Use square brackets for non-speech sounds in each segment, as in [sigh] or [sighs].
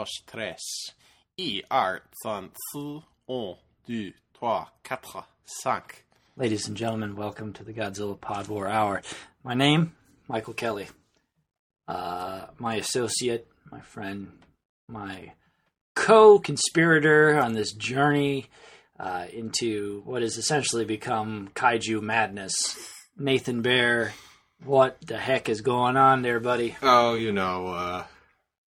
hello. Testing. Uno, dos, tres. I, art, son, su, un, deux, trois, quatre, cinq. Ladies and gentlemen, welcome to the Godzilla Pod War Hour. My name, Michael Kelly. Uh, my associate, my friend, my co-conspirator on this journey uh, into what has essentially become kaiju madness. Nathan Bear, what the heck is going on there, buddy? Oh, you know, uh,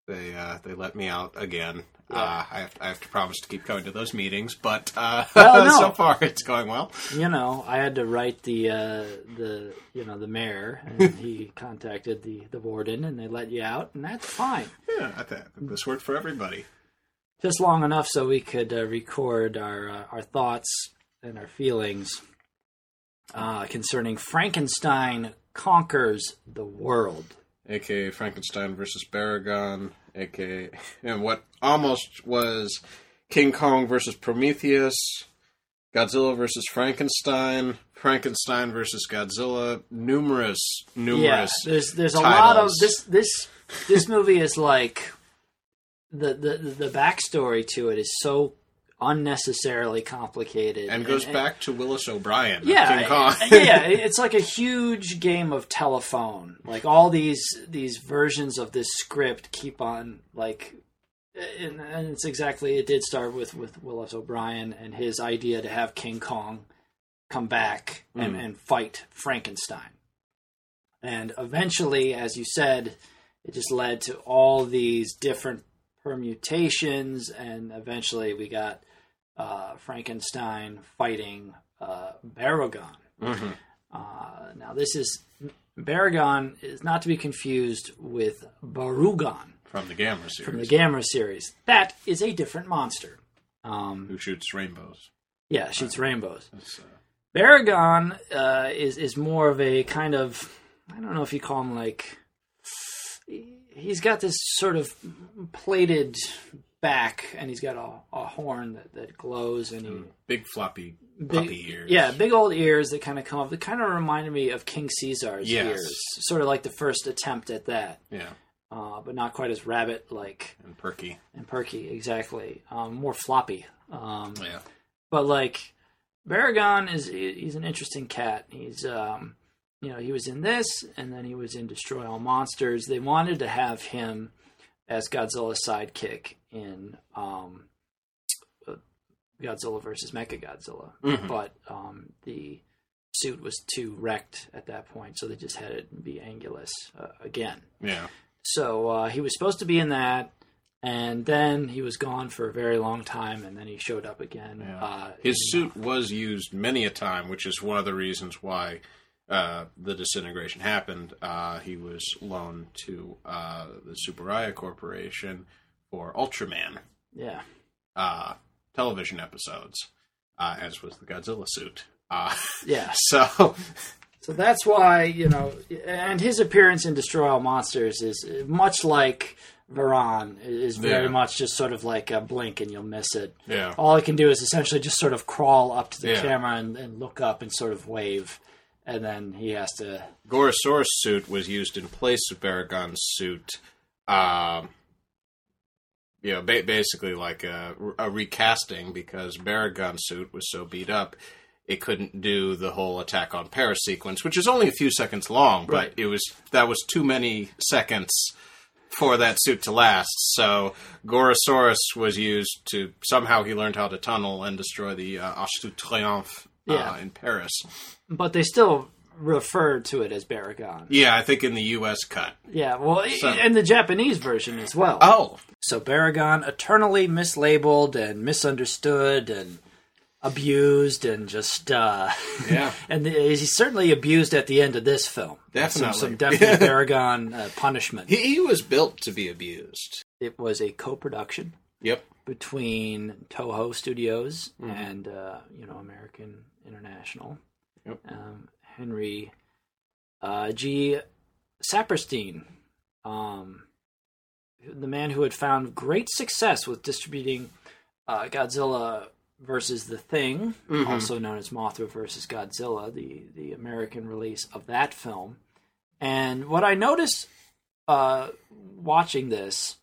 they uh, they let me out again. Uh, I, have, I have to promise to keep going to those meetings, but uh, Well, [laughs] no. so far it's going well. You know, I had to write the uh, the you know the mayor, and [laughs] he contacted the the warden, and they let you out, and that's fine. Yeah, I think this worked for everybody. just long enough so we could uh, record our uh, our thoughts and our feelings uh, concerning Frankenstein conquers the world. Aka Frankenstein versus Baragon, aka [laughs] and what almost was King Kong versus Prometheus, Godzilla versus Frankenstein, Frankenstein versus Godzilla, numerous, numerous. Yeah, there's there's a lot of this this this movie is like the the the backstory to it is so unnecessarily complicated and goes back to Willis O'Brien, yeah, King Kong. [laughs] yeah, [laughs] it's like a huge game of telephone. Like all these these versions of this script keep on like, and, and it's exactly it did start with with Willis O'Brien and his idea to have King Kong come back and, hmm. and fight Frankenstein, and eventually, as you said, it just led to all these different permutations, and eventually we got uh, Frankenstein fighting uh, Baragon. Mhm. Uh, now, this is Baragon is not to be confused with Barugon from the Gamma series, from the Gamera series. That is a different monster. Um, who shoots rainbows. yeah, shoots rainbows. Uh, Baragon uh, is is more of a kind of I don't know if you call him like he's got this sort of plated back and he's got a, a horn that, that glows and he big floppy big, puppy ears. yeah big old ears that kind of come up that kind of reminded me of King Caesar's Yes. ears sort of like the first attempt at that yeah, uh, but not quite as rabbit like and perky. and perky exactly um, more floppy um, Yeah, but like Baragon is he's an interesting cat. He's um you know, he was in this and then he was in Destroy All Monsters. They wanted to have him as Godzilla's sidekick in um Godzilla versus Mechagodzilla. Mhm. But um the suit was too wrecked at that point, so they just had it be Anguirus uh, again. yeah. So uh, he was supposed to be in that, and then he was gone for a very long time, and then he showed up again. Yeah. Uh, His in- suit was used many a time, which is one of the reasons why uh, the disintegration happened. Uh, he was loaned to uh, the Tsuburaya Corporation for Ultraman Yeah, uh, television episodes, uh, as was the Godzilla suit. Uh, [laughs] yeah. so, So that's why you know, and his appearance in Destroy All Monsters is much like Varan is very Yeah. much just sort of like a blink and you'll miss it. yeah. All it can do is essentially just sort of crawl up to the Yeah. camera and, and look up and sort of wave, and then he has to. Gorosaurus suit was used in place of Baragon's suit. Um, you know, ba- basically like a, a recasting because Baragon's suit was so beat up, it couldn't do the whole attack on Paris sequence, which is only a few seconds long, but Right. it was that was too many seconds for that suit to last. So Gorosaurus was used to somehow he learned how to tunnel and destroy the uh, Arc de Triomphe uh, Yeah. in Paris. But they still refer to it as Baragon. Yeah, I think in the U.S. cut. Yeah, well, So- and the Japanese version as well. Oh, So Baragon eternally mislabeled and misunderstood and abused and just uh Yeah. [laughs] and he's certainly abused at the end of this film. Definitely. Some, some definite [laughs] Baragon uh, punishment. He, he was built to be abused. It was a co-production Yep. between Toho Studios and uh, you know American International. Yep. Um, Henry uh, G. Saperstein, um, the man who had found great success with distributing uh, Godzilla versus the Thing, Mhm. also known as Mothra versus Godzilla, the the American release of that film. And what I noticed uh, watching this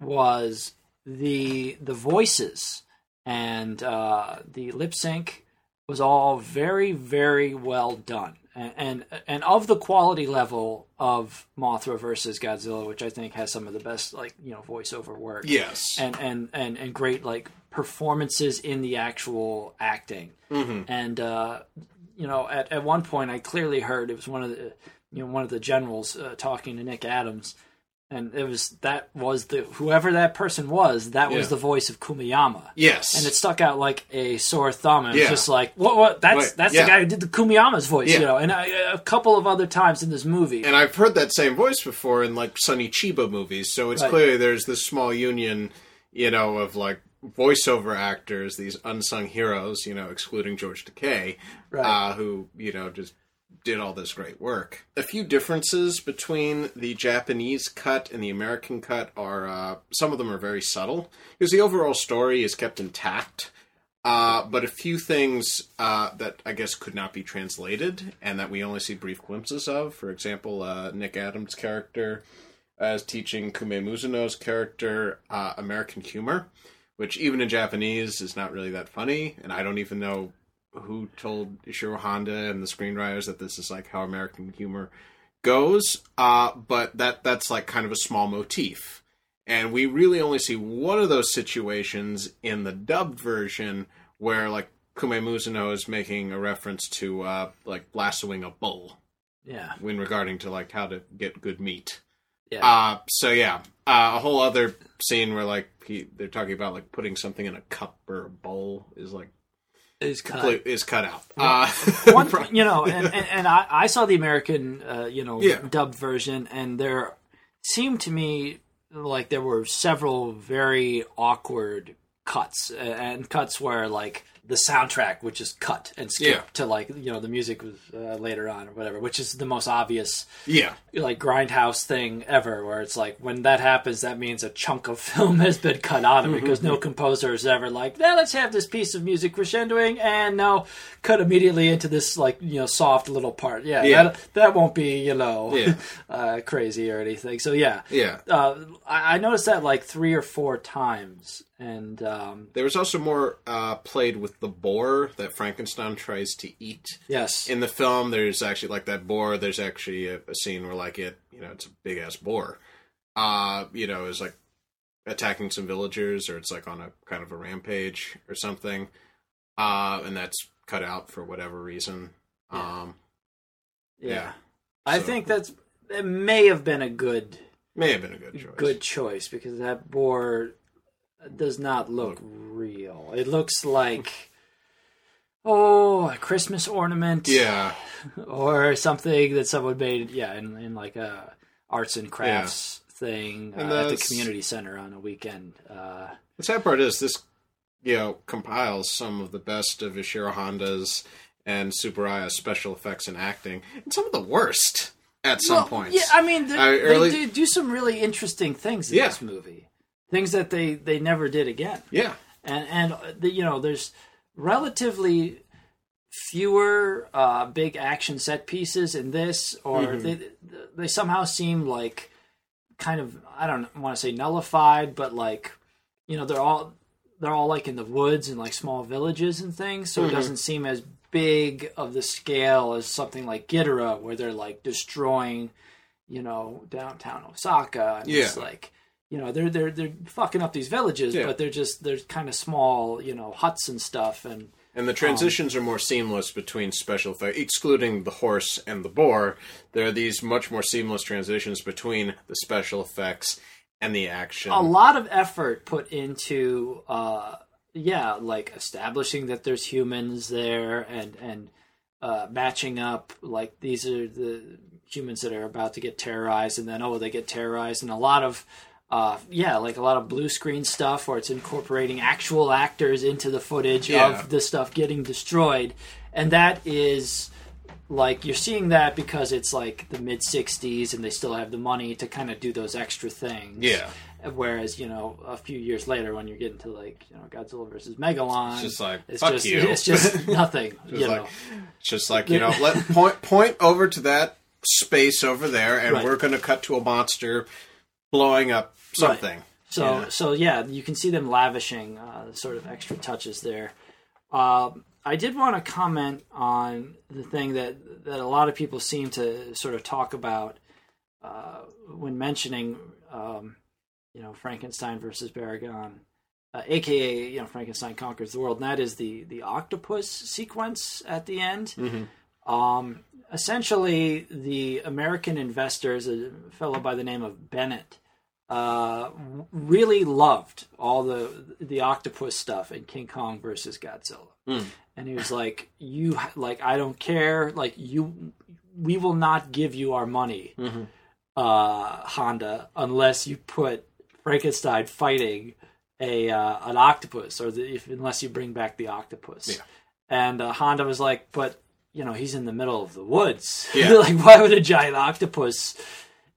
was the the voices and uh, the lip sync was all very very well done and, and and of the quality level of Mothra versus Godzilla, which I think has some of the best like you know voiceover work. Yes. and and and and great like performances in the actual acting. Mhm. And uh, you know, at at one point, I clearly heard it was one of the you know one of the generals uh, talking to Nick Adams. And it was that was the whoever that person was. That was Yeah. the voice of Kumayama Yes. and it stuck out like a sore thumb. And it was Yeah. just like, what? What? That's Wait, that's yeah. the guy who did the Kumayama's voice, you know. And I, a couple of other times in this movie, and I've heard that same voice before in like Sonny Chiba movies. So it's Right. clearly there's this small union, you know, of like voiceover actors, these unsung heroes, you know, excluding George Takei, Right. uh, who you know just did all this great work. A few differences between the Japanese cut and the American cut are uh, some of them are very subtle because the overall story is kept intact. Uh, but a few things uh, that I guess could not be translated and that we only see brief glimpses of. For example, uh, Nick Adams' character as teaching Kumi Mizuno's character uh, American humor, which even in Japanese is not really that funny. And I don't even know who told Ishiro Honda and the screenwriters that this is like how American humor goes. Uh, but that that's like kind of a small motif. And we really only see one of those situations in the dubbed version where like Kumi Mizuno is making a reference to uh, like lassoing a bull yeah, when regarding to like how to get good meat. yeah, Uh, so yeah, uh, a whole other scene where like he, they're talking about like putting something in a cup or a bowl is like it's cut. is cut out. Uh, [laughs] One, you know, and, and, and I, I saw the American, uh, you know, Yeah. dubbed version, and there seemed to me like there were several very awkward cuts, and cuts where like the soundtrack which is cut and skip Yeah. to like you know the music was uh, later on or whatever, which is the most obvious yeah, like grindhouse thing ever where it's like when that happens that means a chunk of [laughs] film has been cut out of it because no composer is ever like yeah let's have this piece of music crescendoing and now cut immediately into this like you know soft little part yeah, Yeah. That, that won't be you know Yeah. [laughs] uh, crazy or anything so yeah yeah. uh, I, I noticed that like three or four times and um, There was also more uh, played with the boar that Frankenstein tries to eat. yes. In the film there's actually like that boar there's actually a, a scene where like it you know it's a big ass boar. Uh you know is like attacking some villagers or it's like on a kind of a rampage or something. Uh and that's cut out for whatever reason. Um yeah, yeah. I So- think that's it may have been a good may have been a good choice. good choice because that boar does not look real. It looks [laughs] like oh, a Christmas ornament, yeah [laughs] or something that someone made, yeah, in, in like a arts and crafts thing uh, at the community center on a weekend. Uh, the sad part is this you know compiles some of the best of Ishiro Honda's and Tsuburaya's special effects and acting and some of the worst at some well, points yeah, I mean, they, I early- they do, do some really interesting things in Yeah. this movie, things that they they never did again. yeah and and uh, the, you know there's relatively fewer uh, big action set pieces in this or Mm-hmm. they they somehow seem like kind of I don't want to say nullified but like you know they're all they're all like in the woods and like small villages and things so Mm-hmm. it doesn't seem as big of the scale as something like Ghidorah where they're like destroying you know downtown Osaka and it's like you know they're they're they're fucking up these villages Yeah. but they're just they're kind of small you know huts and stuff and And the transitions are more seamless between special effects, excluding the horse and the boar. There are these much more seamless transitions between the special effects and the action. a lot of effort put into uh yeah like establishing that there's humans there and and uh matching up like these are the humans that are about to get terrorized and then oh they get terrorized and a lot of uh yeah like a lot of blue screen stuff where it's incorporating actual actors into the footage Yeah. of the stuff getting destroyed and that is like you're seeing that because it's like the mid 60s and they still have the money to kind of do those extra things Yeah. whereas you know a few years later when you're getting to like you know godzilla versus megalon It's just like, it's fuck just you. it's just [laughs] nothing It's you like, know it's just like you know, [laughs] let point point over to that space over there, and Right. we're going to cut to a monster blowing up something. So Yeah. so yeah, you can see them lavishing uh, sort of extra touches there. Um, I did want to comment on the thing that that a lot of people seem to sort of talk about uh, when mentioning, um, you know, Frankenstein versus Baragon, uh, aka you know Frankenstein conquers the world, and that is the the octopus sequence at the end. Um, essentially, the American investors, a fellow by the name of Bennett, uh, really loved all the the octopus stuff in King Kong versus Godzilla, and he was like, "You like, I don't care. Like, you, we will not give you our money, uh, Honda, unless you put Frankenstein fighting a uh, an octopus, or the, if, unless you bring back the octopus." Yeah. And uh, Honda was like, "But." You know, he's in the middle of the woods. Yeah. [laughs] like, why would a giant octopus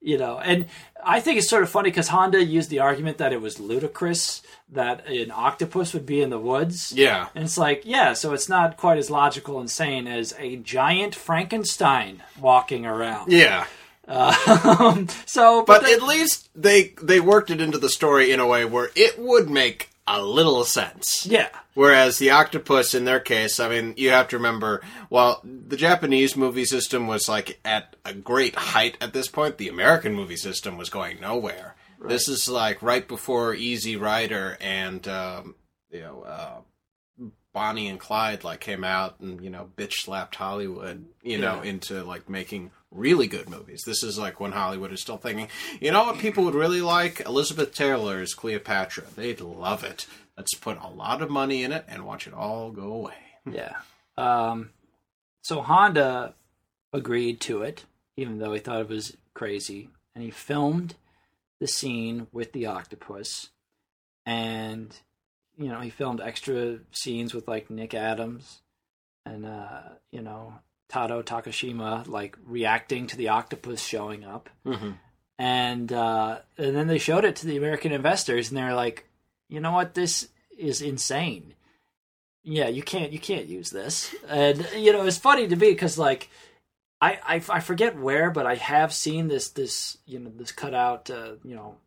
you know and i think it's sort of funny because honda used the argument that it was ludicrous that an octopus would be in the woods Yeah. and it's like yeah so it's not quite as logical and sane as a giant frankenstein walking around Yeah. um, [laughs] so But then- at least they they worked it into the story in a way where it would make a little sense. yeah Whereas the octopus, in their case, I mean, you have to remember, while the Japanese movie system was like at a great height at this point, the American movie system was going nowhere. This is like right before Easy Rider and um, you know uh, Bonnie and Clyde like came out and you know bitch slapped Hollywood, you know, into like making really good movies. This is like when Hollywood is still thinking, you know what people would really like? Elizabeth Taylor's Cleopatra. They'd love it. Let's put a lot of money in it and watch it all go away. [laughs] Yeah. Um, so Honda agreed to it, even though he thought it was crazy, and he filmed the scene with the octopus, and you know he filmed extra scenes with like Nick Adams and uh, you know Tadao Takashima like reacting to the octopus showing up, Mm-hmm. and uh, and then they showed it to the American investors, and they're like, you know what, this is insane. Yeah, you can't you can't use this, and you know it's funny to me because like I, I I forget where, but I have seen this this you know this cutout uh, you know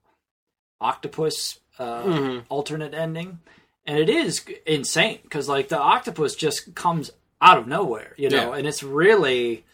octopus uh, Mhm. alternate ending, and it is insane because like the octopus just comes out of nowhere, you know, Yeah. and it's really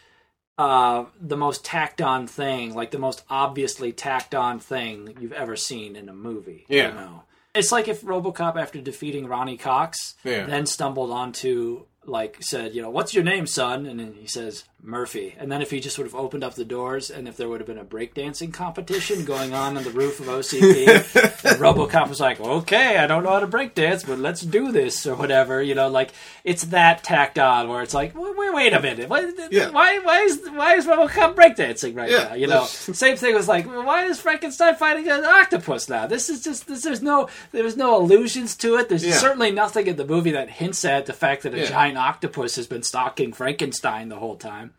uh, the most tacked on thing, like the most obviously tacked on thing you've ever seen in a movie. Yeah. You know? It's like if Robocop, after defeating Ronny Cox, Yeah. then stumbled onto, like, said, you know, what's your name, son? And then he says, Murphy. And then if he just would have opened up the doors and if there would have been a breakdancing competition going on on the roof of OCP, and [laughs] Robocop was like, okay, I don't know how to breakdance, but let's do this or whatever. You know, like, it's that tacked on where it's like, wait, wait, wait a minute. Why, Yeah. why, why, is, why is Robocop breakdancing right Yeah, now? You know, [laughs] same thing was like, why is Frankenstein fighting an octopus now? This is just this, there's no there's no allusions to it. There's Yeah. certainly nothing in the movie that hints at the fact that a giant octopus has been stalking Frankenstein the whole time.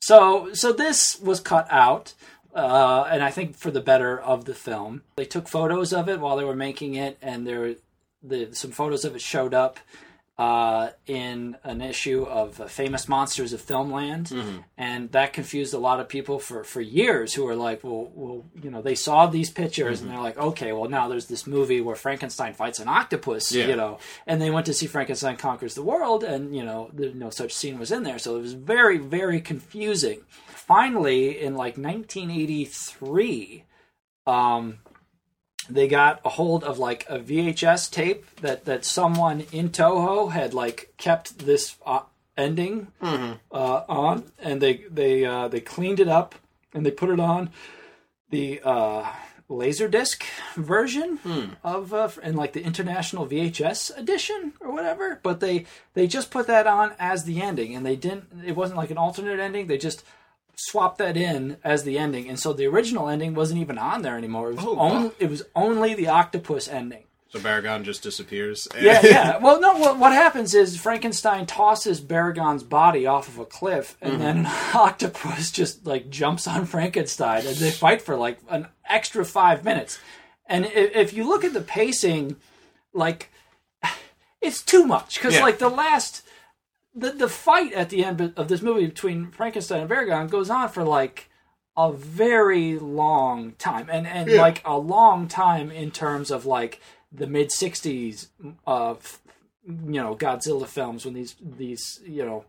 So so this was cut out. Uh, and I think for the better of the film, they took photos of it while they were making it, and there, the some photos of it showed up uh, in an issue of uh, Famous Monsters of Filmland, and that confused a lot of people for, for years who were like, well, well, you know, they saw these pictures and they're like, okay, well, now there's this movie where Frankenstein fights an octopus, Yeah. you know, and they went to see Frankenstein Conquers the World, and, you know, no such scene was in there, so it was very, very confusing. Finally, in like 1983, um, they got a hold of like a VHS tape that that someone in Toho had like kept this uh, ending uh, on, and they they uh, they cleaned it up and they put it on the uh, Laserdisc version of uh, and like the international VHS edition or whatever. But they they just put that on as the ending, and they didn't. It wasn't like an alternate ending. They just swapped that in as the ending, and so the original ending wasn't even on there anymore. It was, Oh, wow. only, it was only the octopus ending. So Baragon just disappears. Yeah, yeah. [laughs] Well, no. What, what happens is Frankenstein tosses Baragon's body off of a cliff, and mm-hmm. then an [laughs] octopus just like jumps on Frankenstein, and they fight for like an extra five minutes. And if, if you look at the pacing, like [sighs] it's too much because Yeah. like the last the the fight at the end of this movie between Frankenstein and Baragon goes on for like a very long time, and and Yeah. like a long time in terms of like the mid '60s of you know Godzilla films when these these you know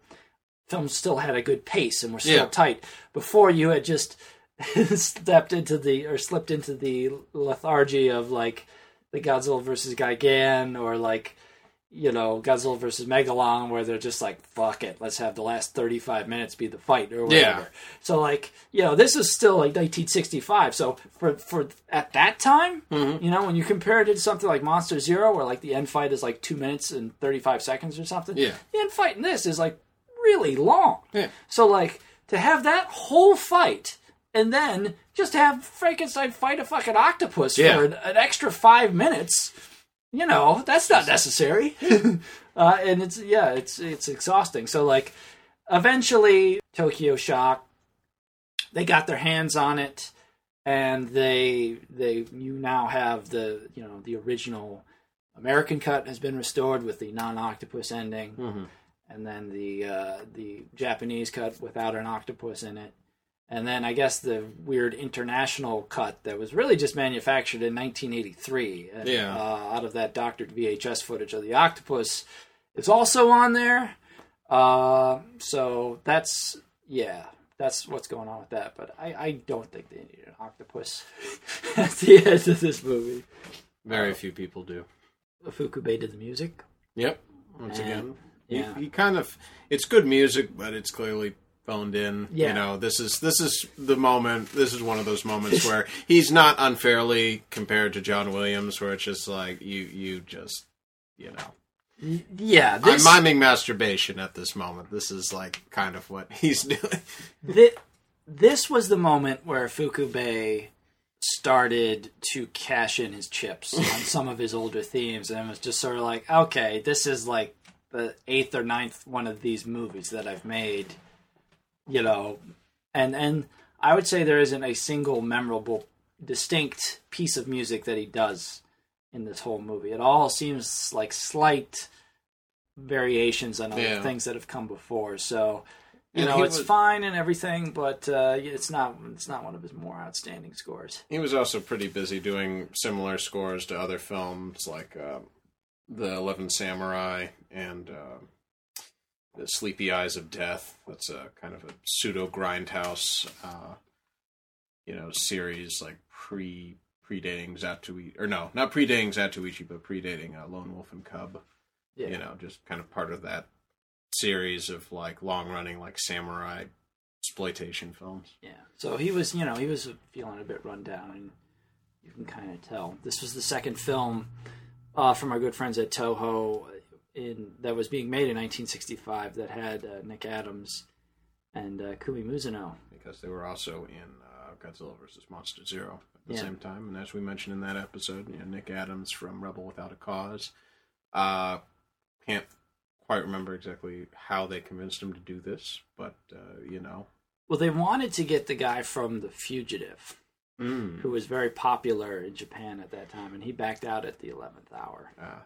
films still had a good pace and were still Yeah. tight before you had just [laughs] stepped into the or slipped into the lethargy of like the Godzilla versus Gigan or like you know Godzilla versus Megalon where they're just like fuck it let's have the last 35 minutes be the fight or whatever Yeah. so like you know this is still like 1965 so for for at that time Mm-hmm. you know when you compare it to something like Monster Zero where like the end fight is like 2 minutes and 35 seconds or something Yeah. the end fight in this is like really long Yeah. so like to have that whole fight and then just have Frankenstein fight a fucking octopus Yeah. for an, an extra five minutes, you know, that's not necessary. [laughs] uh, and it's yeah, it's it's exhausting. So like, eventually Tokyo Shock, they got their hands on it, and they they you now have the you know the original American cut has been restored with the non-octopus ending Mm-hmm. and then the uh, the Japanese cut without an octopus in it, and then I guess the weird international cut that was really just manufactured in 1983. And, Yeah. Uh, out of that doctored VHS footage of the octopus, is also on there. Uh, so that's yeah, that's what's going on with that. But I, I don't think they need an octopus [laughs] at the end of this movie. Very few people do. Fukube did the music. Yep. Once And- again, yeah. he, he kind of it's good music, but it's clearly phoned in. Yeah. You know, this is this is the moment. This is one of those moments [laughs] where he's not unfairly compared to John Williams, where it's just like you you just you know. Yeah, this, I'm miming masturbation at this moment. This is like kind of what he's [laughs] doing. Thi- this was the moment where Fukube started to cash in his chips on [laughs] some of his older themes, and was just sort of like, okay, this is like the eighth or ninth one of these movies that I've made, you know, and and I would say there isn't a single memorable, distinct piece of music that he does in this whole movie. It all seems like slight variations on other Yeah. things that have come before. So you And know it's was- fine and everything, but uh, it's not it's not one of his more outstanding scores. He was also pretty busy doing similar scores to other films like uh, The Eleven Samurai and uh, The Sleepy Eyes of Death. That's a kind of a pseudo grindhouse, uh, you know, series like pre predating Zatoichi, or no, not predating Zatoichi, but predating uh, Lone Wolf and Cub. Yeah. You know, just kind of part of that series of like long running like samurai exploitation films. Yeah. So he was, you know, he was feeling a bit run down, and you can kind of tell. This was the second film uh, from our good friends at Toho in that was being made in 1965 that had uh, Nick Adams and uh, Kumi Mizuno. because they were also in uh, Godzilla vs. Monster Zero at the Yeah. same time. And as we mentioned in that episode, you know, Nick Adams from Rebel Without a Cause. Uh, can't quite remember exactly how they convinced him to do this, but uh, you know, Well, they wanted to get the guy from The Fugitive, mm. who was very popular in Japan at that time, and he backed out at the 11th hour. uh,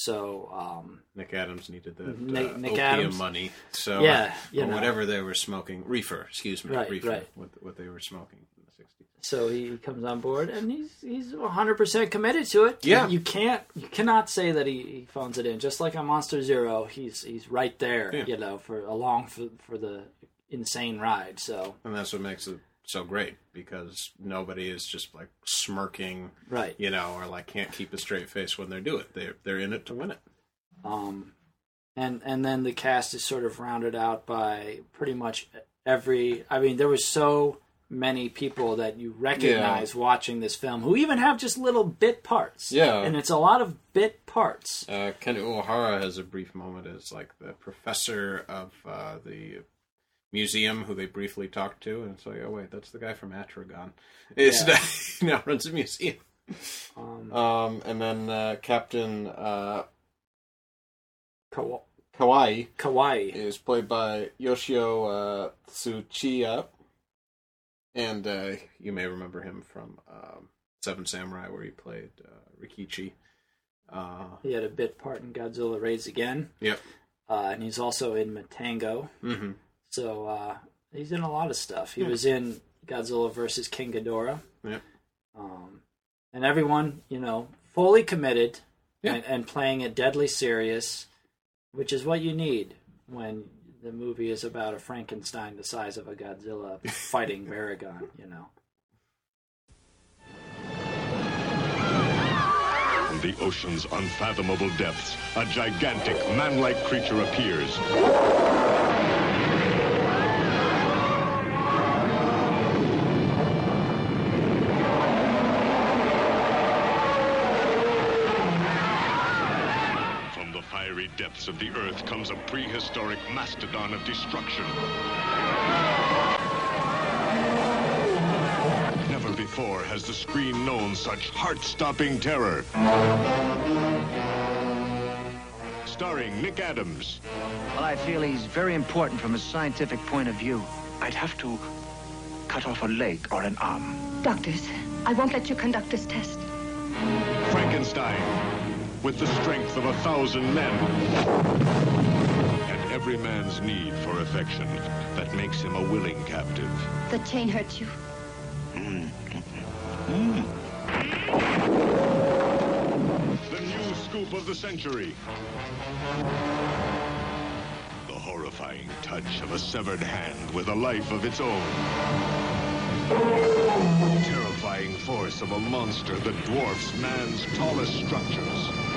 So, um, Nick Adams needed the Nick- uh, Nick opium Adams. money, so Yeah, uh, you or know. whatever they were smoking, reefer, excuse me, Right, reefer, right. What, what they were smoking in the sixties. So he comes on board, and he's he's 100 percent committed to it. Yeah. you can't you cannot say that he, he phones it in. Just like on Monster Zero, he's he's right there, Yeah. you know, for along for for the insane ride. So And that's what makes it so great because nobody is just like smirking right, you know, or like can't keep a straight face when they do it. They're they're in it to win it. um, and and then the cast is sort of rounded out by pretty much every. I mean, there was so many people that you recognize watching this film who even have just little bit parts. Yeah. and it's a lot of bit parts. Uh, Ken Uehara has a brief moment as like the professor of uh, the museum who they briefly talked to, and it's like, oh wait, that's the guy from Atragon. Is Yeah. [laughs] he now runs a museum. Um, Um, and then uh, Captain uh, Kawa- Kawaii Kawaii. is played by Yoshio uh, Tsuchiya, and uh, you may remember him from um, Seven Samurai, where he played uh, Rikichi. Uh, He had a bit part in Godzilla Raids Again. yep. uh, and he's also in Matango. Mm-hmm. So uh, he's in a lot of stuff. He was in Godzilla versus King Ghidorah. Yep. Um, and everyone, you know, fully committed Yeah. and, and playing it deadly serious, which is what you need when the movie is about a Frankenstein the size of a Godzilla [laughs] fighting Baragon, you know. From the ocean's unfathomable depths, a gigantic, man-like creature appears. From the fiery depths earth comes a prehistoric mastodon of destruction. Never before has the screen known such heart-stopping terror. Starring Nick Adams, Well, I feel he's very important from a scientific point of view. I'd have to cut off a leg or an arm. Doctors, I won't let you conduct this test. Frankenstein, with the strength of a thousand men. And every man's need for affection that makes him a willing captive. The chain hurt you. Hmm. The new scoop of the century. The horrifying touch of a severed hand with a life of its own. The terrifying force of a monster that dwarfs man's tallest structures.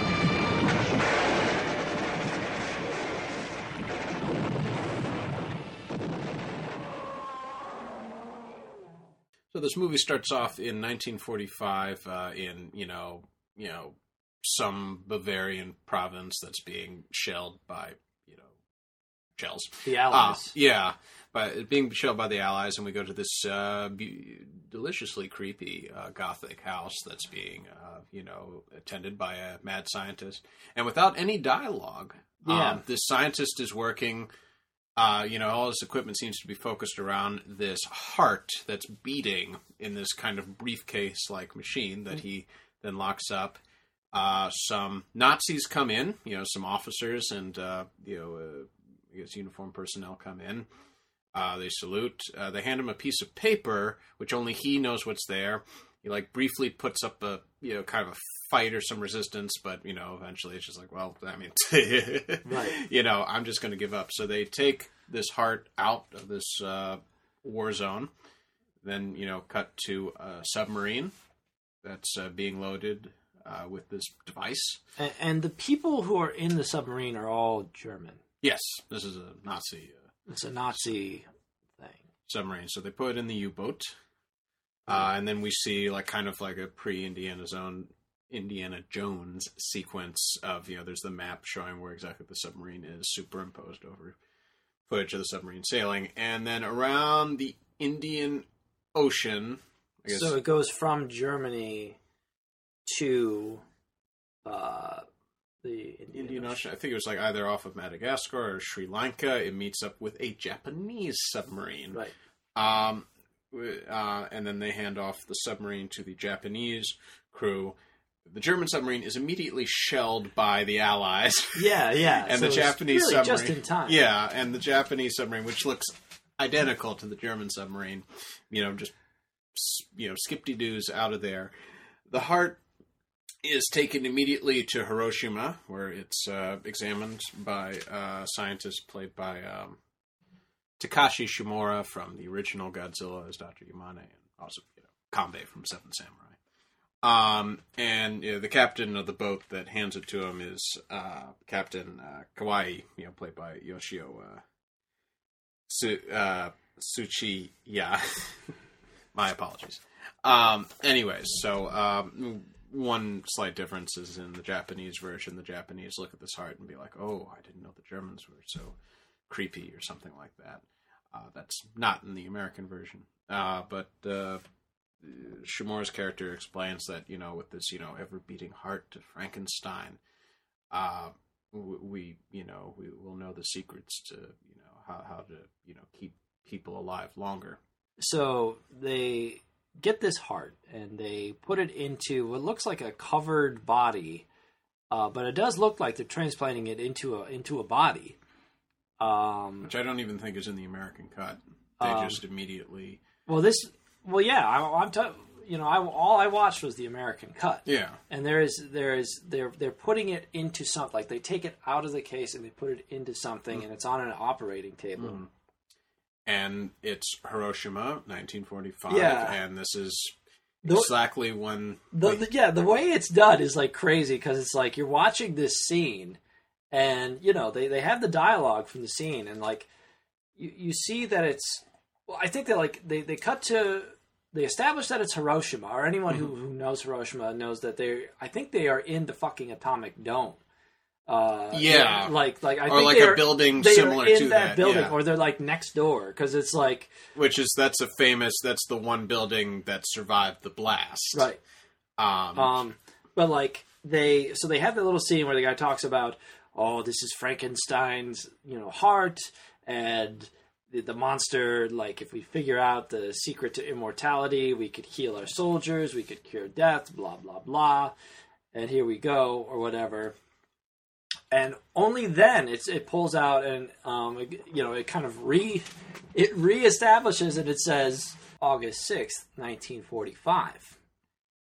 This movie starts off in 1945 uh, in you know you know some Bavarian province that's being shelled by you know shells. The Ah, Allies. yeah, but being shelled by the Allies, and we go to this uh, be- deliciously creepy uh, Gothic house that's being, uh, you know, attended by a mad scientist, and without any dialogue. Yeah. Um, this scientist is working. Uh, you know, all his equipment seems to be focused around this heart that's beating in this kind of briefcase-like machine that he then locks up. Uh, some Nazis come in, you know, some officers and uh, you know, uh, I guess uniformed personnel come in. Uh, they salute. Uh, they hand him a piece of paper, which only he knows what's there. He like briefly puts up a you know kind of a fight or some resistance, but you know eventually it's just like, well, I mean, [laughs] Right. you know, I'm just going to give up. So they take this heart out of this uh, war zone. Then you know, cut to a submarine that's uh, being loaded uh, with this device. And, and the people who are in the submarine are all German. Yes, this is a Nazi uh, It's a Nazi thing. submarine. So they put it in the U-boat, uh, and then we see like kind of like a pre-Indiana Zone, Indiana Jones sequence of you know there's the map showing where exactly the submarine is superimposed over footage of the submarine sailing, and then around the Indian Ocean. So it goes from Germany to uh, the Indian, Indian Ocean. I think it was like either off of Madagascar or Sri Lanka. It meets up with a Japanese submarine. Right. Um, uh, and then they hand off the submarine to the Japanese crew. The German submarine is immediately shelled by the Allies. [laughs] Yeah, yeah. and So the Japanese really submarine. just in time. Yeah, and the Japanese submarine, which looks identical to the German submarine, you know, just you know, skipty doos out of there. The heart is taken immediately to Hiroshima, where it's uh, examined by uh, scientists played by um, Takashi Shimura from the original Godzilla as Dr. Yamane, and also you know, Kanbei from Seven Samurai. Um, and you know, the captain of the boat that hands it to him is uh, Captain uh, Kawaii, you know, played by Yoshio uh, Su- uh, Tsuchiya. [laughs] My apologies. Um, anyways, so um, one slight difference is in the Japanese version. The Japanese look at this heart and be like, "Oh, I didn't know the Germans were so creepy," or something like that. Uh, that's not in the American version. Uh, but uh, Shimura's character explains that you know with this you know ever beating heart to Frankenstein, uh, we you know we will know the secrets to you know how how to you know keep people alive longer. So they get this heart and they put it into what looks like a covered body uh, but it does look like they're transplanting it into a into a body. Um, which I don't even think is in the American cut. They Um, just immediately, well, this, well, yeah, I, I'm, t- you know, I, all I watched was the American cut. yeah, and there is there is they're they're putting it into something like they take it out of the case and they put it into something mm. and it's on an operating table. Mm. And it's Hiroshima, 1945, Yeah. and this is The- exactly when the, the- yeah the way it's done is like crazy because it's like you're watching this scene and you know they, they have the dialogue from the scene and like you, you see that it's well i think they like they, they cut to they establish that it's hiroshima or anyone who, who knows hiroshima knows that they i think they are in the fucking atomic dome uh Yeah. like like i Or think like a building similar in to that, that, building yeah. or they're like next door because it's like which is that's a famous that's the one building that survived the blast. right Um, Um, but like they, so they have that little scene where the guy talks about, oh, this is Frankenstein's, you know, heart, and the, the monster. Like, if we figure out the secret to immortality, we could heal our soldiers, we could cure death, blah blah blah, and here we go, or whatever. And only then it's it pulls out and um, it- you know it kind of re it reestablishes and it says August sixth, nineteen forty five.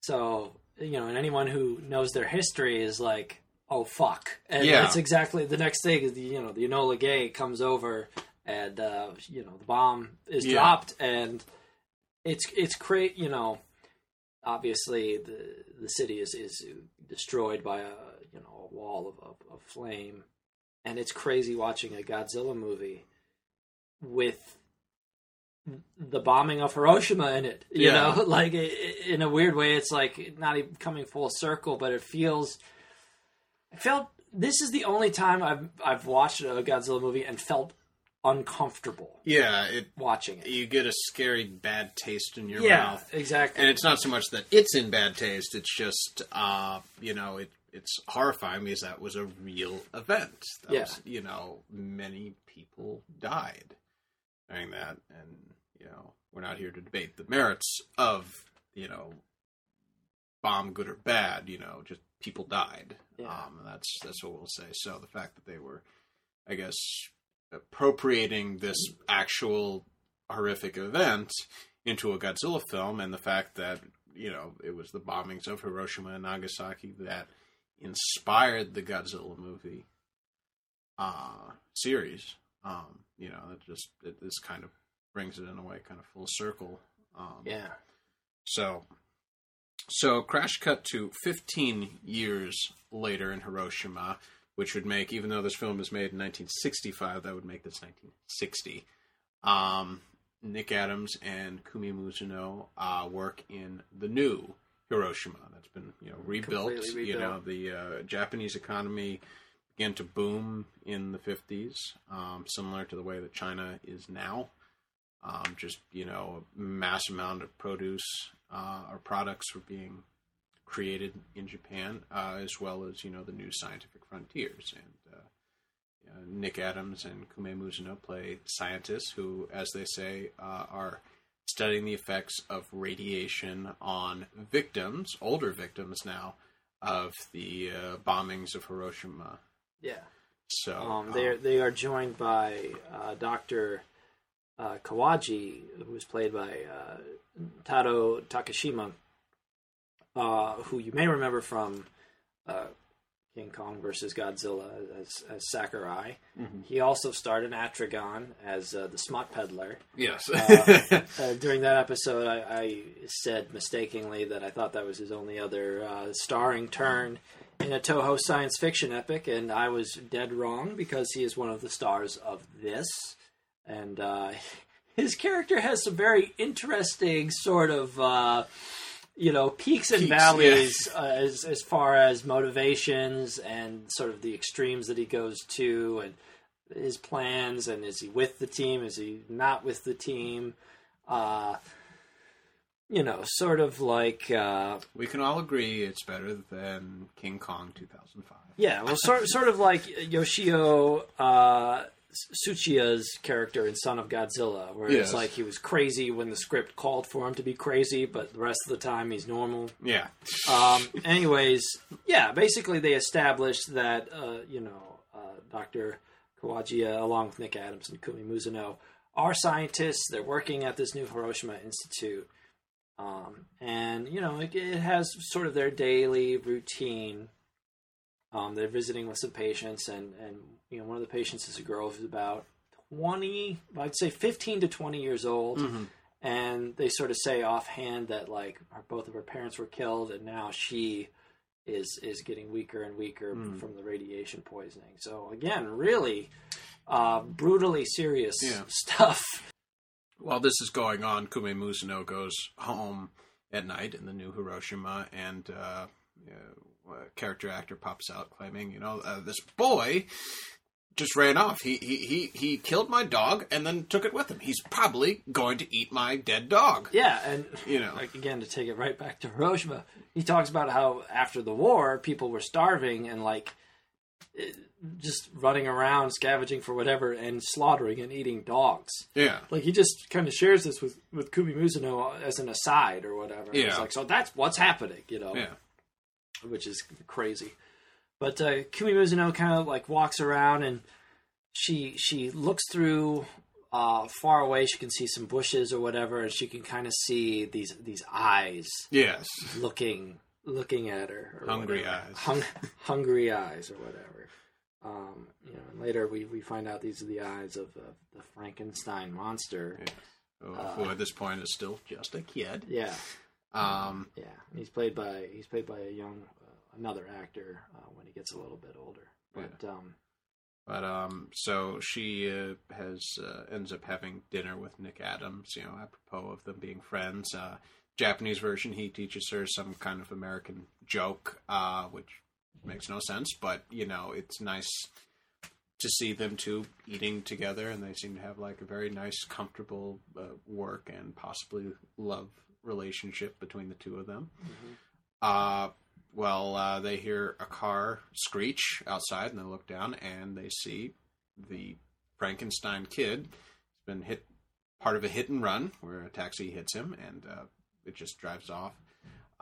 So you know, and anyone who knows their history is like, oh fuck, and Yeah. that's exactly the next thing. is the You know, the Enola Gay comes over, and uh, you know the bomb is Yeah. dropped, and it's it's great. You know, obviously the the city is is destroyed by a you know a wall of, of, of flame, and it's crazy watching a Godzilla movie with the bombing of Hiroshima in it. You Yeah. know, [laughs] like in a weird way, it's like not even coming full circle, but it feels. I felt this is the only time I've I've watched a Godzilla movie and felt uncomfortable yeah, it watching it. you get a scary bad taste in your Yeah, mouth. exactly. and it's not so much that it's in bad taste it's just uh you know it it's horrifying because that was a real event that Yeah. was, you know many people died during that and you know we're not here to debate the merits of you know bomb good or bad you know just people died Yeah. um and that's that's what we'll say so the fact that they were i guess appropriating this actual horrific event into a Godzilla film, and the fact that you know it was the bombings of Hiroshima and Nagasaki that inspired the Godzilla movie uh, series. Um, you know, it just it, this kind of brings it in a way kind of full circle. Um, yeah, so, so crash cut to 15 years later in Hiroshima, which would make, even though this film was made in 1965, that would make this 1960. Um, Nick Adams and Kumi Mizuno uh, work in the new Hiroshima that's been, you know, rebuilt. Completely You know, the uh, Japanese economy began to boom in the 50s, um, similar to the way that China is now um, just you know a mass amount of produce uh, or products were being created in Japan, uh, as well as you know the new scientific frontiers. And uh, uh, Nick Adams and Kumi Mizuno play scientists who, as they say, uh, are studying the effects of radiation on victims, older victims now, of the uh, bombings of Hiroshima. yeah. So Um, they they are joined by uh, Doctor uh, Kawaji, who was played by uh, Tadao Takashima, uh, who you may remember from uh, King Kong versus Godzilla as, as Sakurai. He also starred in Atragon as uh, the Smut Peddler. yes, [laughs] Uh, during that episode, I, I said mistakenly that I thought that was his only other uh, starring turn in a Toho science fiction epic, and I was dead wrong because he is one of the stars of this. And uh, [laughs] his character has some very interesting sort of. You know, peaks and Peaks, valleys uh, as as far as motivations and sort of the extremes that he goes to, and his plans, and is he with the team? Is he not with the team? Uh, you know, sort of like uh, we can all agree it's better than King Kong 2005. yeah, well, sort sort of like Yoshio uh, Tsuchiya's character in Son of Godzilla, where Yes. it's like he was crazy when the script called for him to be crazy, but the rest of the time he's normal. Yeah. Um, anyways, yeah, basically they established that uh, you know uh, Dr. Kawajiya, along with Nick Adams and Kumi Mizuno, are scientists. They're working at this new Hiroshima Institute, um, and you know it, it has sort of their daily routine. Um, they're visiting with some patients, and and you know one of the patients is a girl who's about twenty, I'd say fifteen to twenty years old. And they sort of say offhand that like her, both of her parents were killed and now she is is getting weaker and weaker from the radiation poisoning. So again really uh, brutally serious Yeah. stuff. While this is going on, Kumi Mizuno goes home at night in the new Hiroshima, and uh, you know, a character actor pops out claiming, you know, uh, this boy just ran off. He, he he he killed my dog and then took it with him. He's probably going to eat my dead dog. yeah and You know. like again to take it right back to hiroshima he talks about how after the war people were starving and like just running around scavenging for whatever and slaughtering and eating dogs Yeah. Like he just kind of shares this with with Kumi Mizuno as an aside or whatever. Yeah. It's like so that's what's happening, you know, Yeah. Which is crazy. But uh, Kumi Mizuno kind of like walks around and she she looks through uh, far away. She can see some bushes or whatever, and she can kind of see these these eyes Yes. looking looking at her. Or Hungry whatever. eyes. Hung, hungry eyes or whatever. Um, you know, and later we, we find out these are the eyes of uh, the Frankenstein monster. Who, who at this point is still just a kid. Yeah, Um, yeah. And he's played by he's played by a young uh, another actor uh, when he gets a little bit older. But um, But um, so she uh, has uh, ends up having dinner with Nick Adams. You know, apropos of them being friends. Uh, Japanese version, he teaches her some kind of American joke, uh, which makes no sense. But you know, it's nice to see them two eating together, and they seem to have like a very nice, comfortable uh, work and possibly love relationship between the two of them. Uh, well, uh, they hear a car screech outside, and they look down, and they see the Frankenstein kid. He's been hit part of a hit and run where a taxi hits him, and uh, it just drives off.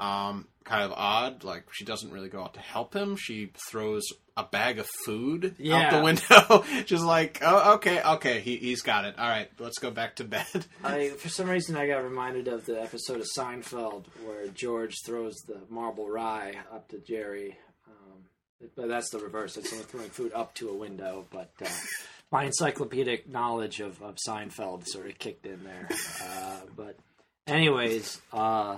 Um, kind of odd. Like she doesn't really go out to help him. She throws a bag of food out the window. [laughs] just like, oh, okay, okay, he, he's got it. All right, let's go back to bed. [laughs] I for some reason I got reminded of the episode of Seinfeld where George throws the marble rye up to Jerry. Um, but that's the reverse. It's only throwing food up to a window. But uh, my encyclopedic knowledge of, of Seinfeld sort of kicked in there. Uh, but anyways, uh,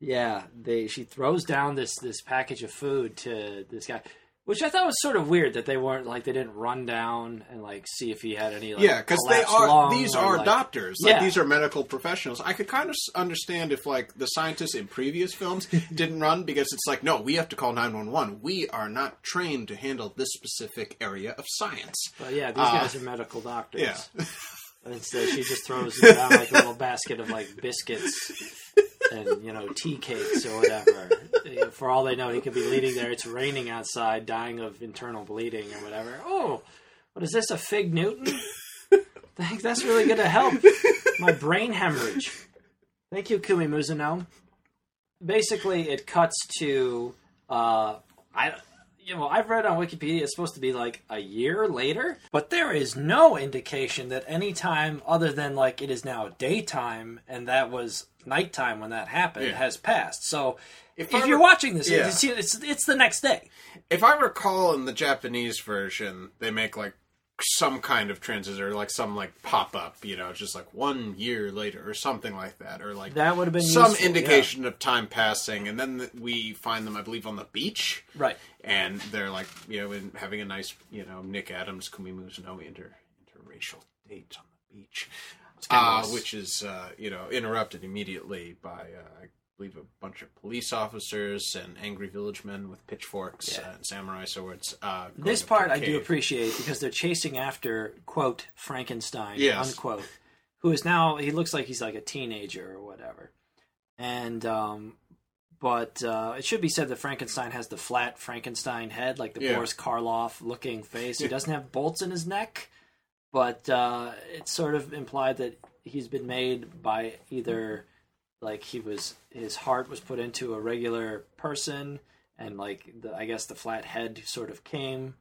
yeah, they she throws down this this package of food to this guy. Which I thought was sort of weird that they weren't like they didn't run down and like see if he had any like yeah, because they are these or, are like- doctors. Like Yeah. these are medical professionals. I could kind of understand if like the scientists in previous films [laughs] didn't run because it's like no, we have to call nine one one. We are not trained to handle this specific area of science. But yeah, these guys uh, are medical doctors. Yeah. And instead, she just throws [laughs] down like a little basket of like biscuits [laughs] and you know tea cakes or whatever. For all they know, he could be leading there. It's raining outside, dying of internal bleeding or whatever. Oh, what is this? A fig Newton? Thanks. That's really going to help my brain hemorrhage. Thank you, Kumi Mizuno. Basically, it cuts to uh, I. You know, I've read on Wikipedia it's supposed to be like a year later, but there is no indication that any time other than like it is now daytime and that was nighttime when that happened Yeah. has passed. So if, I you're re- watching this, Yeah. it's, it's it's the next day. If I recall, in the Japanese version, they make like some kind of transition or like some like pop up. You know, just like one year later or something like that, or like That would have been some useful, indication of time passing. And then th- we find them, I believe, on the beach. Right. and they're like you know in having a nice you know Nick Adams Kumi no inter interracial date on the beach, uh, which is uh, you know interrupted immediately by uh, believe a bunch of police officers and angry village men with pitchforks and samurai swords. Uh, This part I do appreciate because they're chasing after quote Frankenstein Yes. unquote, who is now he looks like he's like a teenager or whatever, and um, but uh, it should be said that Frankenstein has the flat Frankenstein head, like the Yeah. Boris Karloff looking face. He doesn't have bolts in his neck. but uh, it's sort of implied that he's been made by either like he was his heart was put into a regular person and like the, I guess the flat head sort of came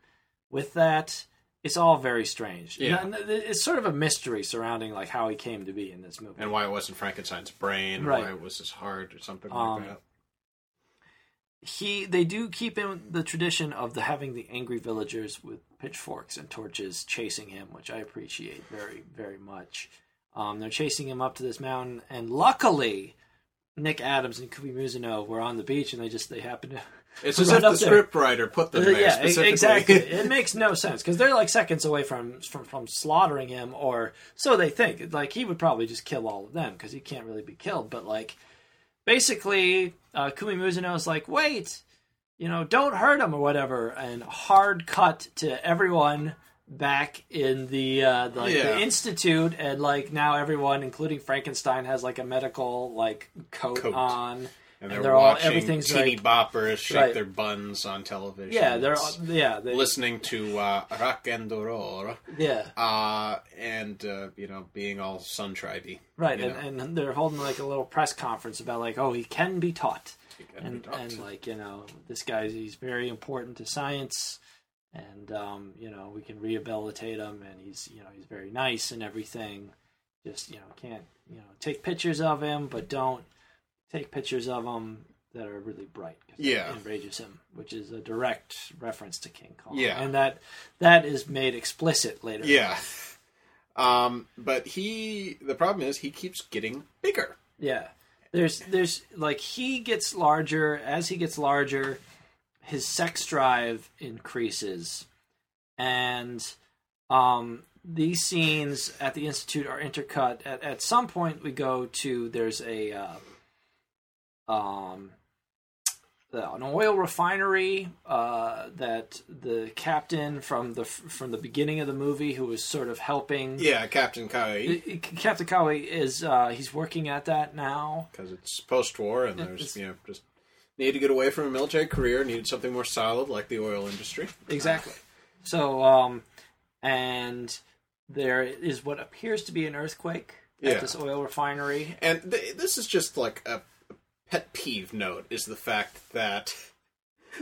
with that. It's all very strange. Yeah. And it's sort of a mystery surrounding like how he came to be in this movie. and why it wasn't Frankenstein's brain, Right. why it was his heart, or something Um, like that. he they do keep in the tradition of the having the angry villagers with pitchforks and torches chasing him, which I appreciate very very much. Um, they're chasing him up to this mountain, and luckily, Nick Adams and Kumi Mizuno were on the beach, and they just they happened to. It's [laughs] as if the scriptwriter put them there yeah, specifically. exactly. [laughs] it makes no sense because they're like seconds away from, from from slaughtering him, or so they think. Like he would probably just kill all of them because he can't really be killed. But like, basically, uh, Kumi Mizuno is like, wait, you know, don't hurt him or whatever, and hard cut to everyone back in the uh, the, like, Yeah. the institute, and like now everyone, including Frankenstein, has like a medical like coat, Coat. on. and and they're, they're all- watching everything's teeny like- boppers shake Right. their buns on television. Yeah, they're yeah they, listening to uh, Rock and Roll, yeah uh, and uh, you know, being all sun tribey. Right, and, and they're holding like a little press conference about like, oh, he can be taught, can and be taught. and like you know, this guy's he's very important to science, and um, you know, we can rehabilitate him, and he's you know he's very nice and everything. Just you know, can't you know take pictures of him, but don't take pictures of him that are really bright. Yeah. enrages him, which is a direct reference to King Kong. Yeah. and that that is made explicit later. Yeah. Um, but he, the problem is, he keeps getting bigger. Yeah. There's there's like he gets larger as he gets larger, his sex drive increases. And um these scenes at the institute are intercut at at some point we go to there's a uh, um an oil refinery uh, that the captain from the from the beginning of the movie who was sort of helping Yeah, Captain Kai, Captain Kawai is uh, he's working at that now. because it's post-war, and It's- there's you know just needed to get away from a military career, needed something more solid like the oil industry. Exactly. So, um, and there is what appears to be an earthquake Yeah. at this oil refinery. And th- this is just like a pet peeve note is the fact that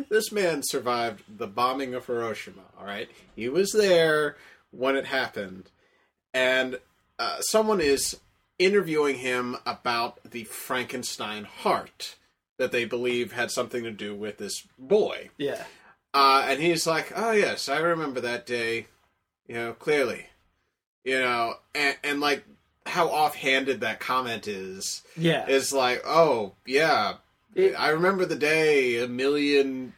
this man survived the bombing of Hiroshima. All right, he was there when it happened, and uh, someone is interviewing him about the Frankenstein heart that they believe had something to do with this boy. Yeah, Uh, and he's like, "Oh yes, I remember that day, you know, clearly, you know, and, and like how offhanded that comment is yeah, It's like, oh yeah, It- I remember the day a million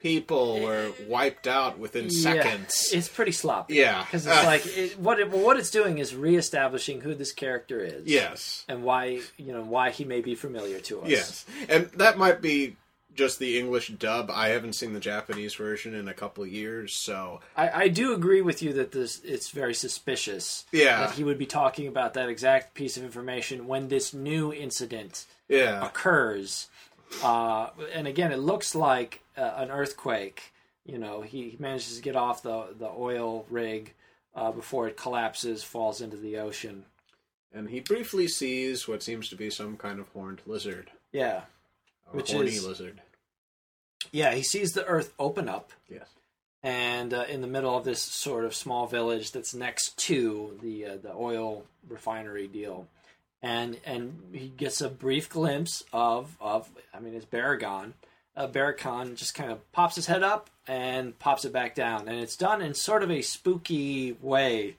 people eh, were wiped out within Yeah. seconds. It's pretty sloppy. Yeah. because it's uh, like it, what it, what it's doing is reestablishing who this character is. yes, and why you know why he may be familiar to us. yes, and that might be just the English dub. I haven't seen the Japanese version in a couple of years, so I, I do agree with you that this it's very suspicious. Yeah. that he would be talking about that exact piece of information when this new incident yeah, occurs. Uh, and again, it looks like uh, an earthquake. You know, he manages to get off the the oil rig uh, before it collapses, falls into the ocean. and he briefly sees what seems to be some kind of horned lizard, Yeah, a Which horny is- lizard. yeah. He sees the earth open up, Yes. and uh, in the middle of this sort of small village that's next to the uh, the oil refinery deal, and and he gets a brief glimpse of of I mean it's Baragon. Uh, just kind of pops his head up and pops it back down, and it's done in sort of a spooky way,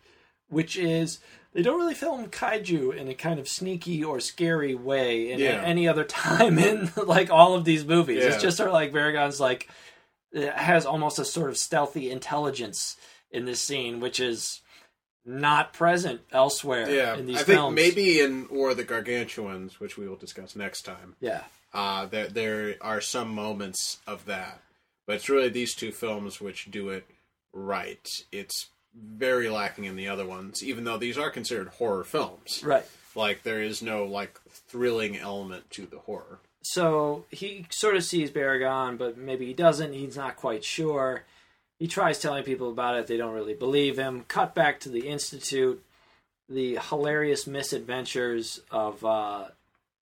which is they don't really film kaiju in a kind of sneaky or scary way in Yeah. any other [laughs] time in like all of these movies. Yeah. It's just sort of like Baragon's like it has almost a sort of stealthy intelligence in this scene, which is not present elsewhere Yeah, in these I think films. maybe in War of the Gargantuans, which we will discuss next time, yeah, uh, there there are some moments of that, but it's really these two films which do it right. It's very lacking in the other ones, even though these are considered horror films. right. Like there is no like thrilling element to the horror. So he sort of sees Baragon, but maybe he doesn't. He's not quite sure. He tries telling people about it. They don't really believe him. Cut back to the institute. The hilarious misadventures of uh,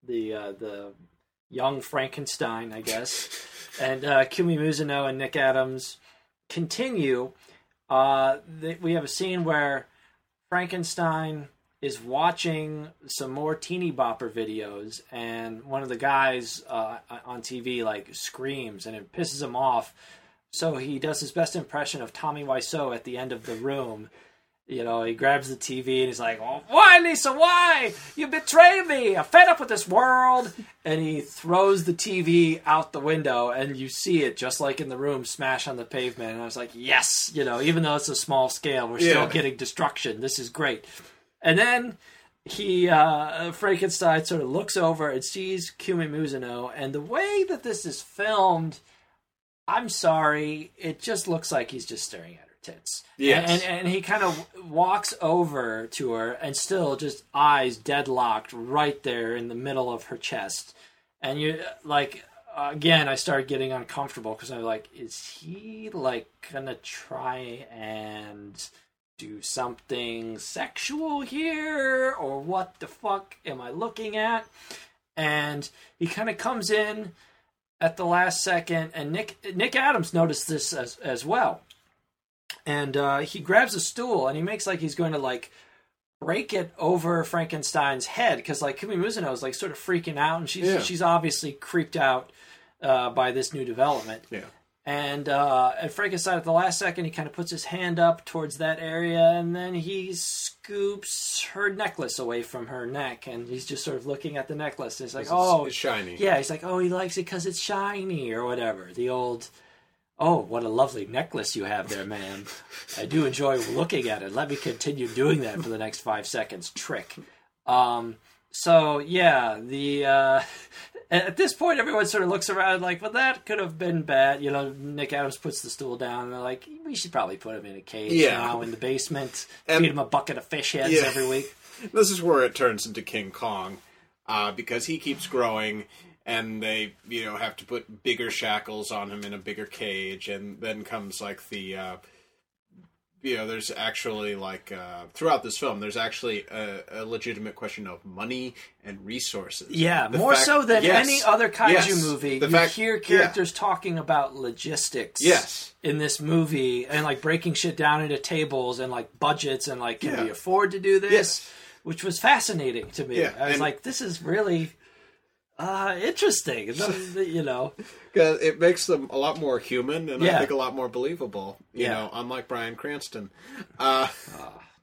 the uh, the young Frankenstein, I guess, [laughs] and uh, Kumi Mizuno and Nick Adams continue. Uh, th- we have a scene where Frankenstein is watching some more teeny bopper videos, and one of the guys uh, on TV like screams, and it pisses him off. So he does his best impression of Tommy Wiseau at the end of the room. You know, he grabs the TV and he's like, oh, "Why, Lisa? Why? You betrayed me! I'm fed up with this world!" And he throws the TV out the window, and you see it just like in the room, smash on the pavement. And I was like, "Yes!" You know, even though it's a small scale, we're still getting destruction. This is great. And then he uh, Frankenstein sort of looks over and sees Kumi Mizuno, and the way that this is filmed, I'm sorry, it just looks like he's just staring at her tits. Yes. and and, and he kind of walks over to her, and still just eyes deadlocked right there in the middle of her chest, and you like. Again, I started getting uncomfortable because I'm like, "Is he like gonna try and do something sexual here or what the fuck am I looking at? And he kind of comes in at the last second, and Nick Nick Adams noticed this as as well. And uh, he grabs a stool and he makes like he's going to like break it over Frankenstein's head because like Kumi Mizuno is like sort of freaking out, and she's Yeah. she's obviously creeped out uh, by this new development. Yeah. And uh, and Frankenstein at the last second, he kind of puts his hand up towards that area, and then he scoops her necklace away from her neck, and he's just sort of looking at the necklace. And He's like, It's- "Oh, it's shiny. Yeah, he's like, "Oh, he likes it because it's shiny or whatever." The old, "Oh, what a lovely necklace you have there, man. I do enjoy looking at it. Let me continue doing that for the next five seconds." Trick. Um, so yeah, the uh, at this point, everyone sort of looks around like, well, that could have been bad. You know, Nick Adams puts the stool down, and they're like, we should probably put him in a cage Yeah. now in the basement, [laughs] And- feed him a bucket of fish heads Yeah. every week. [laughs] This is where it turns into King Kong, uh, because he keeps growing, and they you know have to put bigger shackles on him in a bigger cage, and then comes like the. Uh, you know, there's actually like uh, throughout this film, there's actually a, a legitimate question of money and resources. Yeah, The more fact- so than yes, any other kaiju yes. movie. The you fact- hear yeah. characters talking about logistics. Yes. In this movie, and like breaking shit down into tables and like budgets and like, can Yeah. we afford to do this? Yes. Which was fascinating to me. Yeah, I was and- like, this is really uh, interesting. [laughs] you know, 'Cause it makes them a lot more human and I think a lot more believable. You Yeah. know, unlike Bryan Cranston. Uh,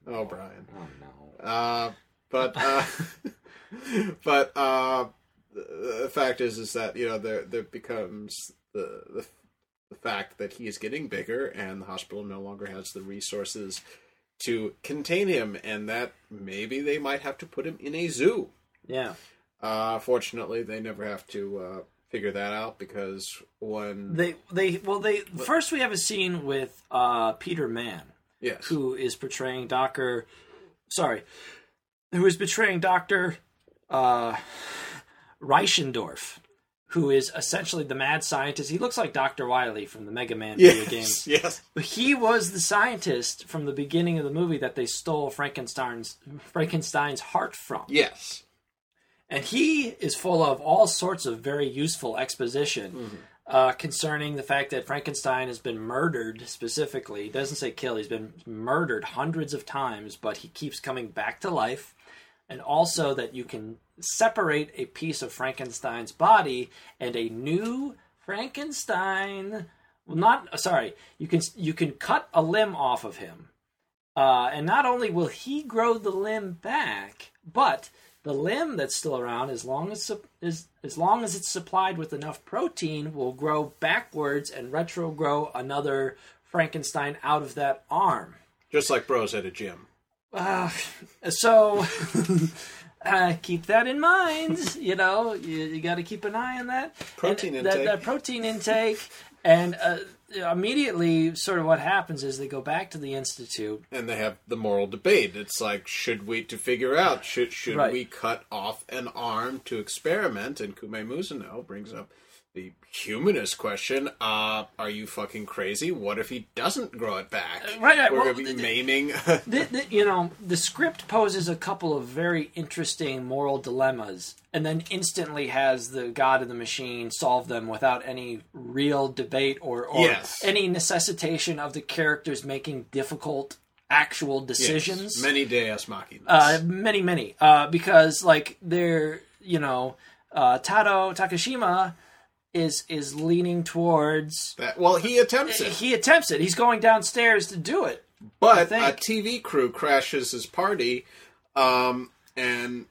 oh, Brian. oh no. Uh, but uh, [laughs] but uh, the, the fact is, is that you know there there becomes the, the the fact that he is getting bigger, and the hospital no longer has the resources to contain him, and that maybe they might have to put him in a zoo. Yeah. Uh, fortunately, they never have to uh, figure that out because when They they well they first we have a scene with uh, Peter Mann. yes, who is portraying Doctor. Sorry, who is portraying Doctor uh, Reichendorf, who is essentially the mad scientist. He looks like Doctor Wily from the Mega Man video games. yes, yes, But he was the scientist from the beginning of the movie that they stole Frankenstein's Frankenstein's heart from. yes, And he is full of all sorts of very useful exposition uh, concerning the fact that Frankenstein has been murdered specifically. He doesn't say kill, he's been murdered hundreds of times, but he keeps coming back to life. And also that you can separate a piece of Frankenstein's body and a new Frankenstein. Well, not sorry. You can you can cut a limb off of him, uh, and not only will he grow the limb back, but the limb that's still around, as long as as as long as it's supplied with enough protein, will grow backwards and retro grow another Frankenstein out of that arm. just like bros at a gym. Uh, so [laughs] uh, keep that in mind. You know, you, you got to keep an eye on that Protein And that, intake. that protein intake, and uh, immediately, sort of what happens is they go back to the institute. and they have the moral debate. It's like, should we to figure out should should Right. we cut off an arm to experiment? And Kumi Mizuno brings up humanist question: uh, Are you fucking crazy? What if he doesn't grow it back? right, right, We're well, gonna be the- maiming. [laughs] the, the, you know, the script poses a couple of very interesting moral dilemmas, and then instantly has the God of the Machine solve them without any real debate or, or Yes. any necessitation of the characters making difficult actual decisions. Yes, many Deus Machinas. uh, many, many, uh, because like they're you know, uh, Tadao Takashima is is leaning towards. That- well, he attempts it, He attempts it. He's going downstairs to do it. but a. TV crew crashes his party, um, and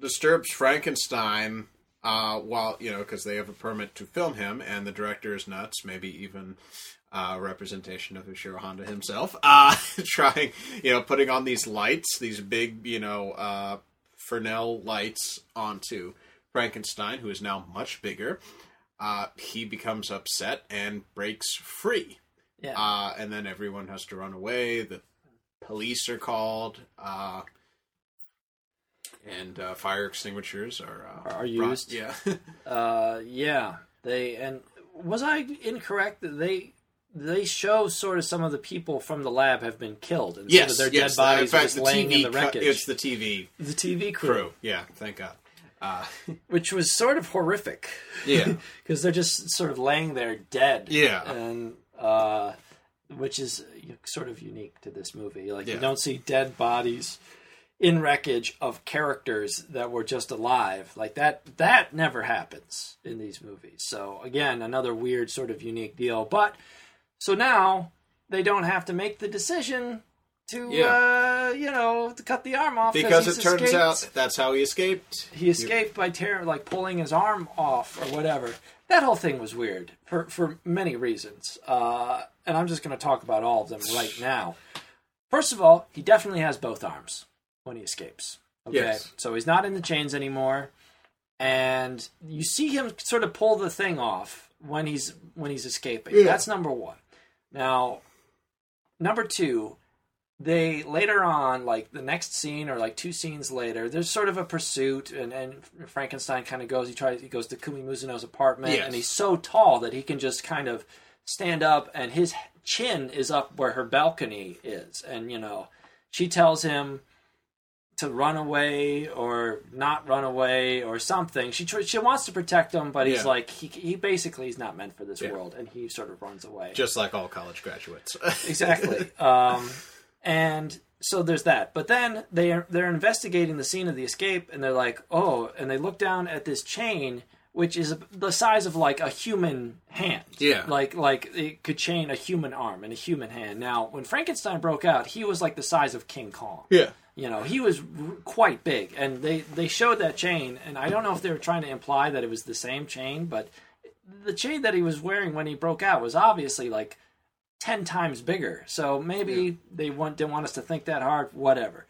disturbs Frankenstein. Uh, while you know, because they have a permit to film him, and the director is nuts. Maybe even uh, representation of Ishiro Honda himself. [laughs] Uh, trying, you know, putting on these lights, these big, you know, uh, Fresnel lights onto Frankenstein, who is now much bigger. Uh, he becomes upset and breaks free. Yeah. Uh, and then everyone has to run away. The police are called. Uh, and uh, fire extinguishers are uh, Are brought- used. Yeah, [laughs] Uh, yeah, they and was I incorrect that they they show sort of some of the people from the lab have been killed and yes, their yes. dead bodies in fact, the laying TV in the wreckage. it's the TV the TV crew, crew. Yeah, thank God. Uh, [laughs] which was sort of horrific yeah, [laughs] because they're just sort of laying there dead. Yeah. and uh, which is sort of unique to this movie. Like you don't see dead bodies in wreckage of characters that were just alive like that that never happens in these movies so again another weird sort of unique deal but so now they don't have to make the decision to Yeah. uh you know to cut the arm off because it turns escaped. out that's how he escaped. he escaped by tear like pulling his arm off or whatever that whole thing was weird for for many reasons uh and i'm just going to talk about all of them right now first of all he definitely has both arms when he escapes okay Yes. so he's not in the chains anymore and you see him sort of pull the thing off when he's when he's escaping Yeah. that's number one now number two they later on like the next scene or like two scenes later there's sort of a pursuit and, and frankenstein kind of goes he tries he goes to kumi mizuno's apartment Yes. and he's so tall that he can just kind of stand up and his chin is up where her balcony is and you know she tells him to run away or not run away or something she tr- she wants to protect him but he's Yeah. like he, he basically is not meant for this Yeah. world and he sort of runs away Just like all college graduates. exactly. [laughs] um, and so there's that. But then they are, they're investigating the scene of the escape, and they're like, oh, and they look down at this chain, which is the size of like a human hand. Yeah. like like it could chain a human arm and a human hand. Now, when Frankenstein broke out, he was like the size of King Kong. yeah. You know, he was r- quite big, and they they showed that chain, and I don't know if they were trying to imply that it was the same chain, but the chain that he was wearing when he broke out was obviously like ten times bigger. So maybe they want didn't want us to think that hard. Whatever.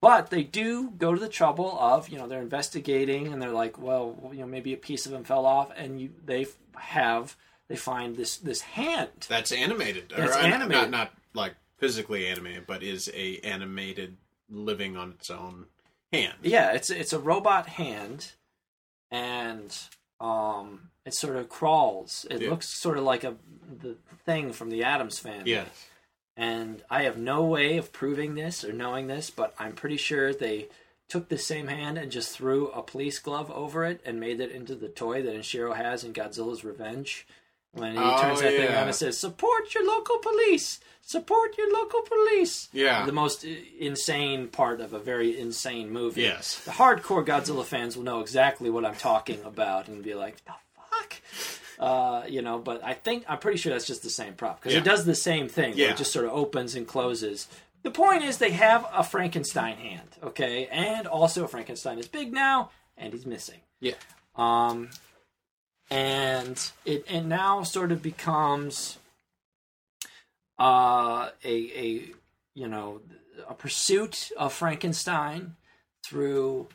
But they do go to the trouble of you know they're investigating, and they're like, well, you know, maybe a piece of him fell off, and you they have they find this this hand. That's animated. That's or, animated. Not, not like physically animated, but is a animated living on its own hand. Yeah, it's it's a robot hand, and um, it sort of crawls. It Yeah. looks sort of like a the thing from the Addams family. Yes. And I have no way of proving this or knowing this, but I'm pretty sure they took the same hand and just threw a police glove over it and made it into the toy that Ichiro has in Godzilla's Revenge. When he Oh, turns that thing oh, yeah. on and says, "Support your local police! Support your local police!" Yeah. the most uh, insane part of a very insane movie. Yes. the hardcore Godzilla fans will know exactly what I'm talking about and be like, "The fuck." Uh, you know, but I think I'm pretty sure that's just the same prop because Yeah. it does the same thing. Yeah. it just sort of opens and closes. The point is they have a Frankenstein hand, okay, and also Frankenstein is big now and he's missing. Yeah. Um, and it it now sort of becomes uh, a a you know a pursuit of Frankenstein through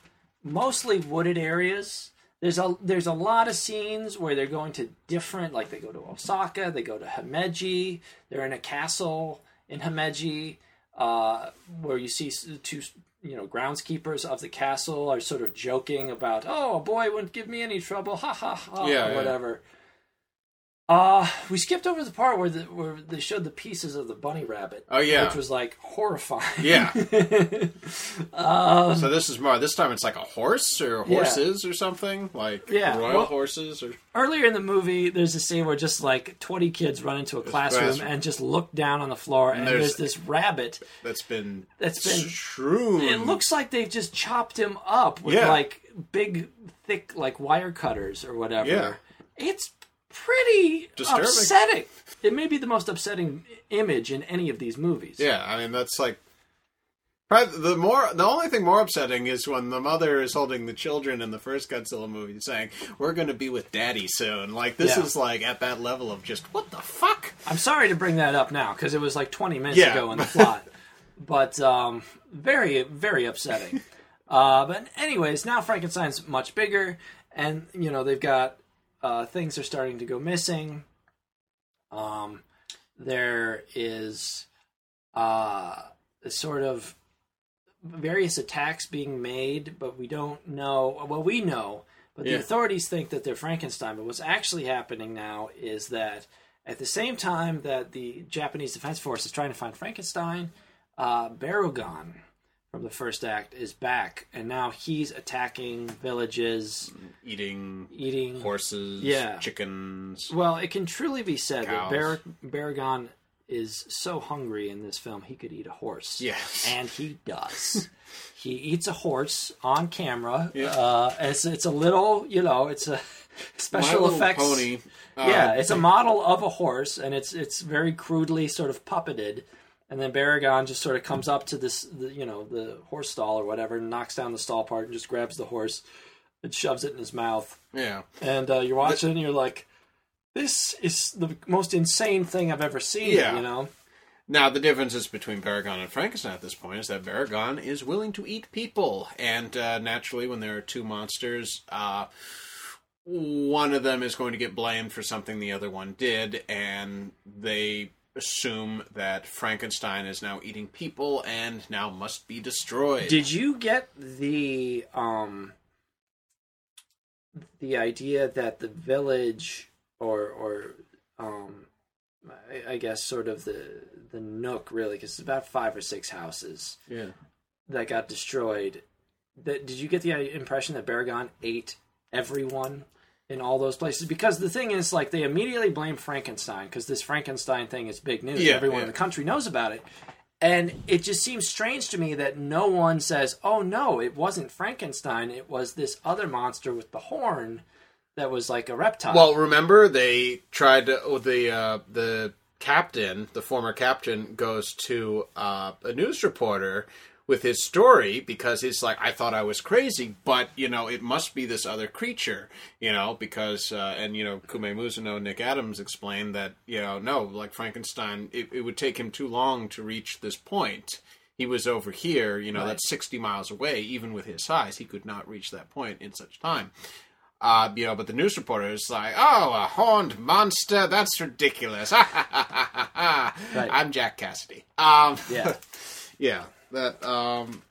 mostly wooded areas. There's a there's a lot of scenes where they're going to different like they go to Osaka, they go to Himeji, they're in a castle in Himeji. uh, where you see two, you know, groundskeepers of the castle are sort of joking about, "Oh, a boy wouldn't give me any trouble," ha ha ha, Yeah, or yeah. Uh, we skipped over the part where the, where they showed the pieces of the bunny rabbit. Oh, yeah. which was like horrifying. Yeah. [laughs] Um, so this is more. This time it's like a horse or horses or something like Yeah, royal well- horses or Earlier in the movie, there's a scene where just like 20 kids run into a classroom classroom. and just look down on the floor, and, there's- there's, this rabbit. that's been That's been- strewn. It looks like they've just chopped him up with Yeah. like big, thick, like wire cutters or whatever. Yeah. It's pretty Disturbing. upsetting. It may be the most upsetting image in any of these movies. Yeah, I mean that's like probably the more the only thing more upsetting is when the mother is holding the children in the first Godzilla movie, saying "We're going to be with Daddy soon." Like this Yeah. is like at that level of just what the fuck. I'm sorry to bring that up now because it was like 20 minutes Yeah. ago in the [laughs] plot, but um, very, very upsetting. Uh, but anyways, now Frankenstein's much bigger, and you know they've got uh, things are starting to go missing. Um, there is uh, a sort of various attacks being made, but we don't know. Well, we know, but Yeah. the authorities think that they're Frankenstein. But what's actually happening now is that at the same time that the Japanese Defense Force is trying to find Frankenstein, uh, Baragon from the first act is back, and now he's attacking villages, Eating eating horses, Yeah. chickens. Well, it can truly be said Cows. that Bar- Baragon is so hungry in this film he could eat a horse. Yes. and he does. [laughs] he eats a horse on camera. Yeah. Uh, it's it's a little, you know, it's a [laughs] special effects. pony. uh, yeah, it's a model of a horse, and it's it's very crudely sort of puppeted. And then Baragon just sort of comes up to this, the, you know, the horse stall or whatever, and knocks down the stall part and just grabs the horse and shoves it in his mouth yeah. and uh, you're watching and you're like this is the most insane thing i've ever seen Yeah. you know Now the differences between Baragon and Frankenstein at this point is that Baragon is willing to eat people, and uh, naturally, when there are two monsters, uh, one of them is going to get blamed for something the other one did, and they assume that Frankenstein is now eating people and now must be destroyed. did you get the um the idea that the village or or um I, I guess sort of the the nook really because it's about five or six houses yeah. that got destroyed that did you get the impression that Baragon ate everyone in all those places. Because the thing is like they immediately blame Frankenstein because this Frankenstein thing is big news. Yeah, everyone yeah. in the country knows about it. And it just seems strange to me that no one says oh no it wasn't Frankenstein. It was this other monster with the horn that was like a reptile. Well, remember they tried to oh, the uh, the captain, the former captain, goes to uh, a news reporter with his story because he's like, I thought I was crazy, but you know, it must be this other creature, you know, because uh, and you know, Kumi Mizuno, Nick Adams explained that you know, no, like Frankenstein, it, it would take him too long to reach this point. He was over here, you know, Right. that's sixty miles away. Even with his size, he could not reach that point in such time. Uh, you know, but the news reporter is like, "Oh, a horned monster? That's ridiculous!" [laughs] Right. I'm Jack Cassidy. Um, yeah [laughs] yeah, that um,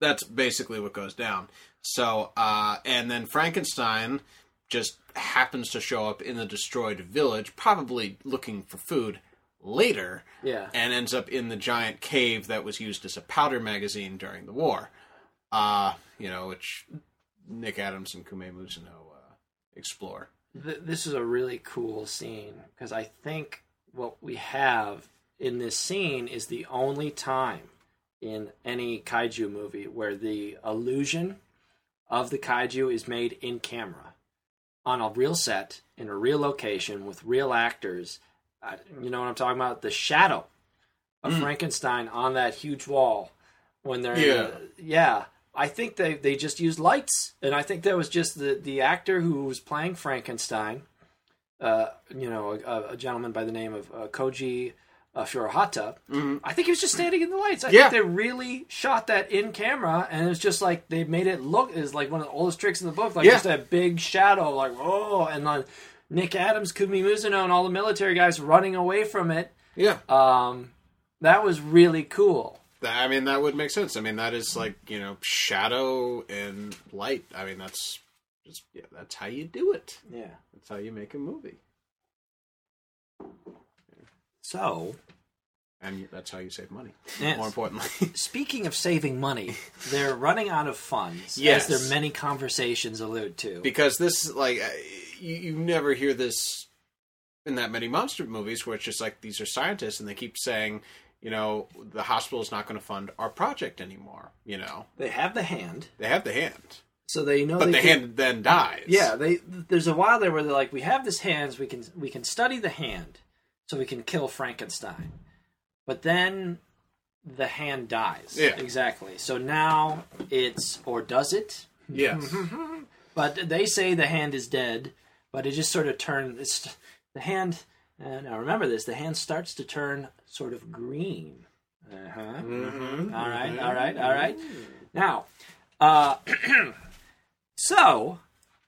that's basically what goes down. So, uh, and then Frankenstein just happens to show up in the destroyed village, probably looking for food later, yeah and ends up in the giant cave that was used as a powder magazine during the war. Uh, you know, which Nick Adams and Kumi Mizuno uh, explore. Th- this is a really cool scene because I think what we have in this scene is the only time in any kaiju movie where the illusion of the kaiju is made in camera on a real set in a real location with real actors. Uh, you know what I'm talking about? The shadow of Frankenstein on that huge wall when they're Yeah. the- yeah. I think they, they just used lights, and I think that was just the, the actor who was playing Frankenstein, uh, you know, a, a gentleman by the name of uh, Koji uh, Furuhata. I think he was just standing in the lights. I Yeah. think they really shot that in camera, and it was just like they made it look is like one of the oldest tricks in the book, like Yeah. just that big shadow, like oh, and then Nick Adams, Kumi Mizuno, and all the military guys running away from it. Yeah. Um, That was really cool. I mean, that would make sense. I mean, that is like you know, shadow and light. I mean, that's just yeah, that's how you do it. Yeah. That's how you make a movie, So, and that's how you save money. Yes. More importantly, [laughs] speaking of saving money, they're running out of funds, Yes. as their many conversations allude to. because this like you, you never hear this in that many monster movies where it's just like these are scientists and they keep saying you know the hospital is not going to fund our project anymore you know they have the hand, they have the hand So they know but they the can- hand then dies Yeah, they there's a while there where they're like, we have this hands, we can we can study the hand, so we can kill Frankenstein. But then the hand dies. Yeah. exactly. So now it's or does it? yes [laughs] But they say the hand is dead, but it just sort of turns. It's the hand. Uh, now remember this: the hand starts to turn sort of green. Uh huh. Mhm. All right, all right, all right. Now, uh, [clears throat] so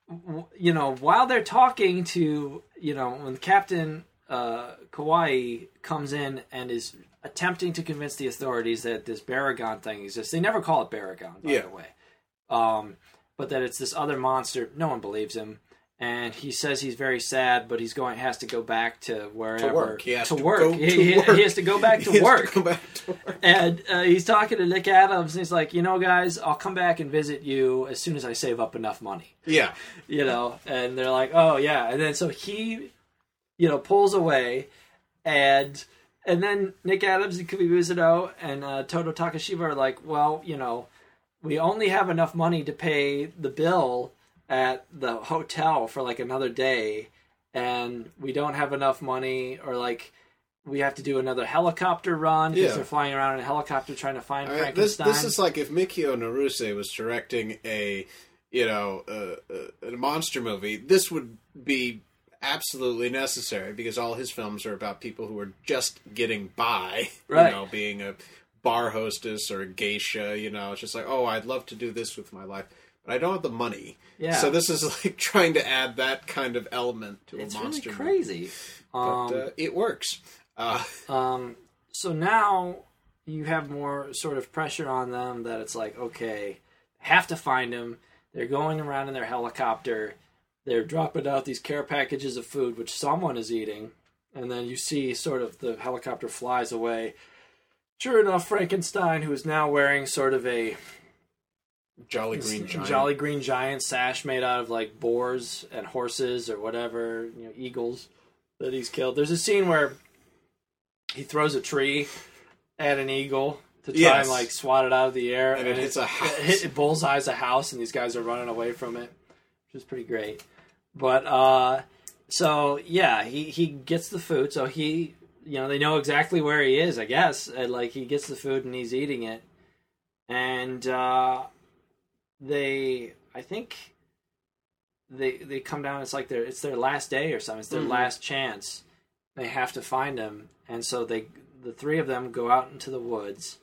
w- you know, while they're talking to you know, when Captain uh, Kawai comes in and is attempting to convince the authorities that this Baragon thing exists, they never call it Baragon, by Yeah. the way, um, but that it's this other monster. No one believes him. And he says he's very sad, but he's going has to go back to wherever work. He has to work. go [laughs] he, to he- work. [laughs] he has to go back to He has work. go back to work. And uh, he's talking to Nick Adams, and he's like, you know, guys, I'll come back and visit you as soon as I save up enough money. yeah [laughs] You know, and they're like, oh yeah, and then so he, you know, pulls away, and and then Nick Adams and Kumi Mizuno and uh, Tadao Takashima are like, well, you know, we only have enough money to pay the bill at the hotel for like another day, and we don't have enough money, or like. We have to do another helicopter run because Yeah. they're flying around in a helicopter trying to find I mean, this Frankenstein. this is like if Mikio Naruse was directing a you know a, a, a monster movie. This would be absolutely necessary because all his films are about people who are just getting by. [laughs] Right. You know, being a bar hostess or a geisha. You know, it's just like oh, I'd love to do this with my life. But I don't have the money. Yeah. So this is [laughs] like trying to add that kind of element to it's a really monster movie. crazy. But Um, uh, it works. Uh, [laughs] Um, so now you have more sort of pressure on them that it's like, okay, have to find him. They're going around in their helicopter. They're dropping out these care packages of food, which someone is eating. And then you see sort of the helicopter flies away. Sure enough, Frankenstein, who is now wearing sort of a Jolly Green Giant. Jolly Green Giant sash made out of like boars and horses or whatever, you know, eagles that he's killed. There's a scene where he throws a tree at an eagle to try Yes. and like swat it out of the air, And it hits a house. It, hit, it bullseyes a house, and these guys are running away from it, which is pretty great. But uh, so yeah, he he gets the food, so he you know they know exactly where he is, I guess. And, like he gets the food and he's eating it, and uh, they I think they they come down. It's like their it's their last day or something. It's their Mhm. last chance. They have to find him, and so they the three of them go out into the woods,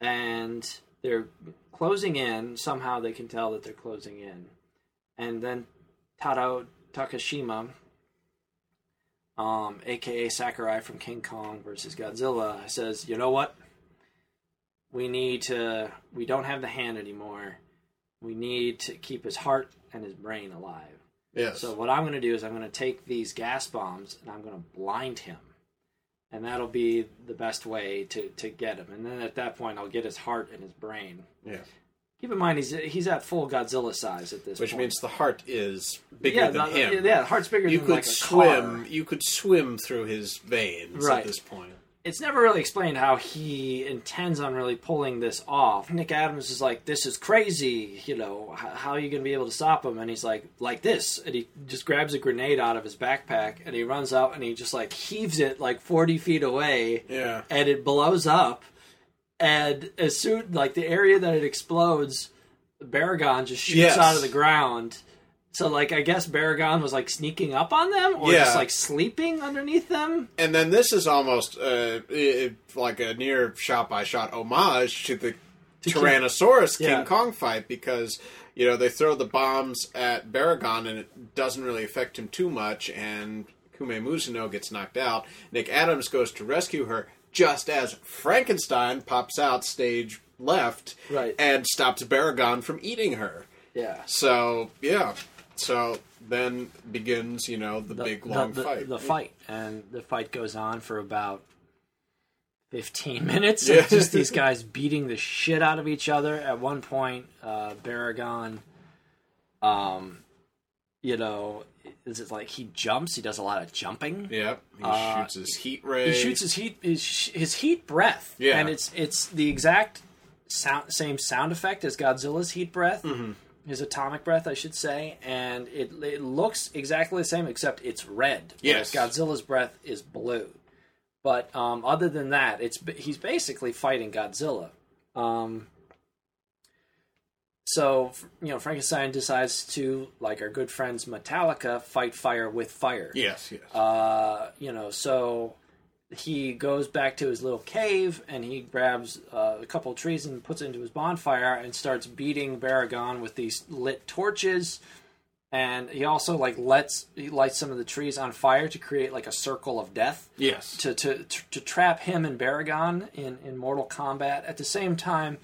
and they're closing in. Somehow they can tell that they're closing in, and then Tadao Takashima, um, aka Sakurai from King Kong versus Godzilla, says, "You know what? We need to. We don't have the hand anymore. We need to keep his heart and his brain alive. Yes. So what I'm going to do is I'm going to take these gas bombs and I'm going to blind him, and that'll be the best way to to get him. And then at that point, I'll get his heart and his brain. yeah. Keep in mind he's he's at full Godzilla size at this point. Which point. means the heart is bigger yeah, than the- him. yeah, the heart's bigger you than could like a swim. car. You could swim through his veins Right. at this point. it's never really explained how he intends on really pulling this off. Nick Adams is like, "This is crazy," you know. How, how are you going to be able to stop him? And he's like, "Like this," and he just grabs a grenade out of his backpack and he runs out and he just like heaves it like forty feet away, Yeah. and it blows up. And as soon like the area that it explodes, Baragon just shoots Yes. out of the ground. So like I guess Baragon was like sneaking up on them or Yeah. just like sleeping underneath them. And then this is almost uh, it, like a near shot by shot homage to the King- Tyrannosaurus King Yeah. Kong fight because you know they throw the bombs at Baragon and it doesn't really affect him too much, and Kumi Mizuno gets knocked out. Nick Adams goes to rescue her, just as Frankenstein pops out stage left Right. and stops Baragon from eating her. Yeah. So yeah, so then begins you know the, big long the, fight. The fight, and the fight goes on for about fifteen [laughs] minutes. Yeah. Just these guys beating the shit out of each other. At one point, uh, Baragon, um, you know, is it like he jumps? He does a lot of jumping. Yep, he Uh, shoots his heat ray. He shoots his heat his, his heat breath. Yeah. and it's it's the exact sound same sound effect as Godzilla's heat breath. Mm-hmm. His atomic breath, I should say, and it it looks exactly the same except it's red. Yes. Godzilla's breath is blue. But um, other than that, it's he's basically fighting Godzilla. Um, so you know, Frankenstein decides to, like our good friends Metallica, fight fire with fire. Yes, yes. Uh, you know, so he goes back to his little cave and he grabs uh, a couple of trees and puts it into his bonfire and starts beating Baragon with these lit torches. And he also like lets he lights some of the trees on fire to create like a circle of death yes. to to to, to trap him and Baragon in in mortal combat. At the same time,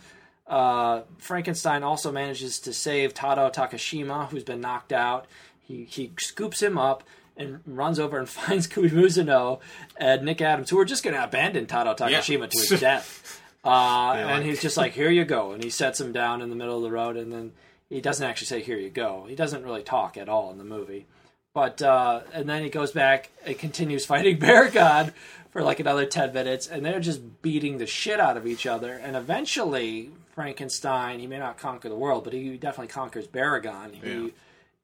uh, Frankenstein also manages to save Tadao Takashima, who's been knocked out. He he scoops him up and runs over and [laughs] finds Kumi Mizuno and Nick Adams, who are just going to abandon Tadao Takashima to his [laughs] death. Uh, and like- he's just like, "Here you go," and he sets him down in the middle of the road, and then he doesn't actually say, "Here you go." He doesn't really talk at all in the movie. But uh, and then he goes back and continues [laughs] fighting Baragon for like another ten minutes, and they're just beating the shit out of each other. And eventually, Frankenstein he may not conquer the world, but he definitely conquers Baragon. He Yeah.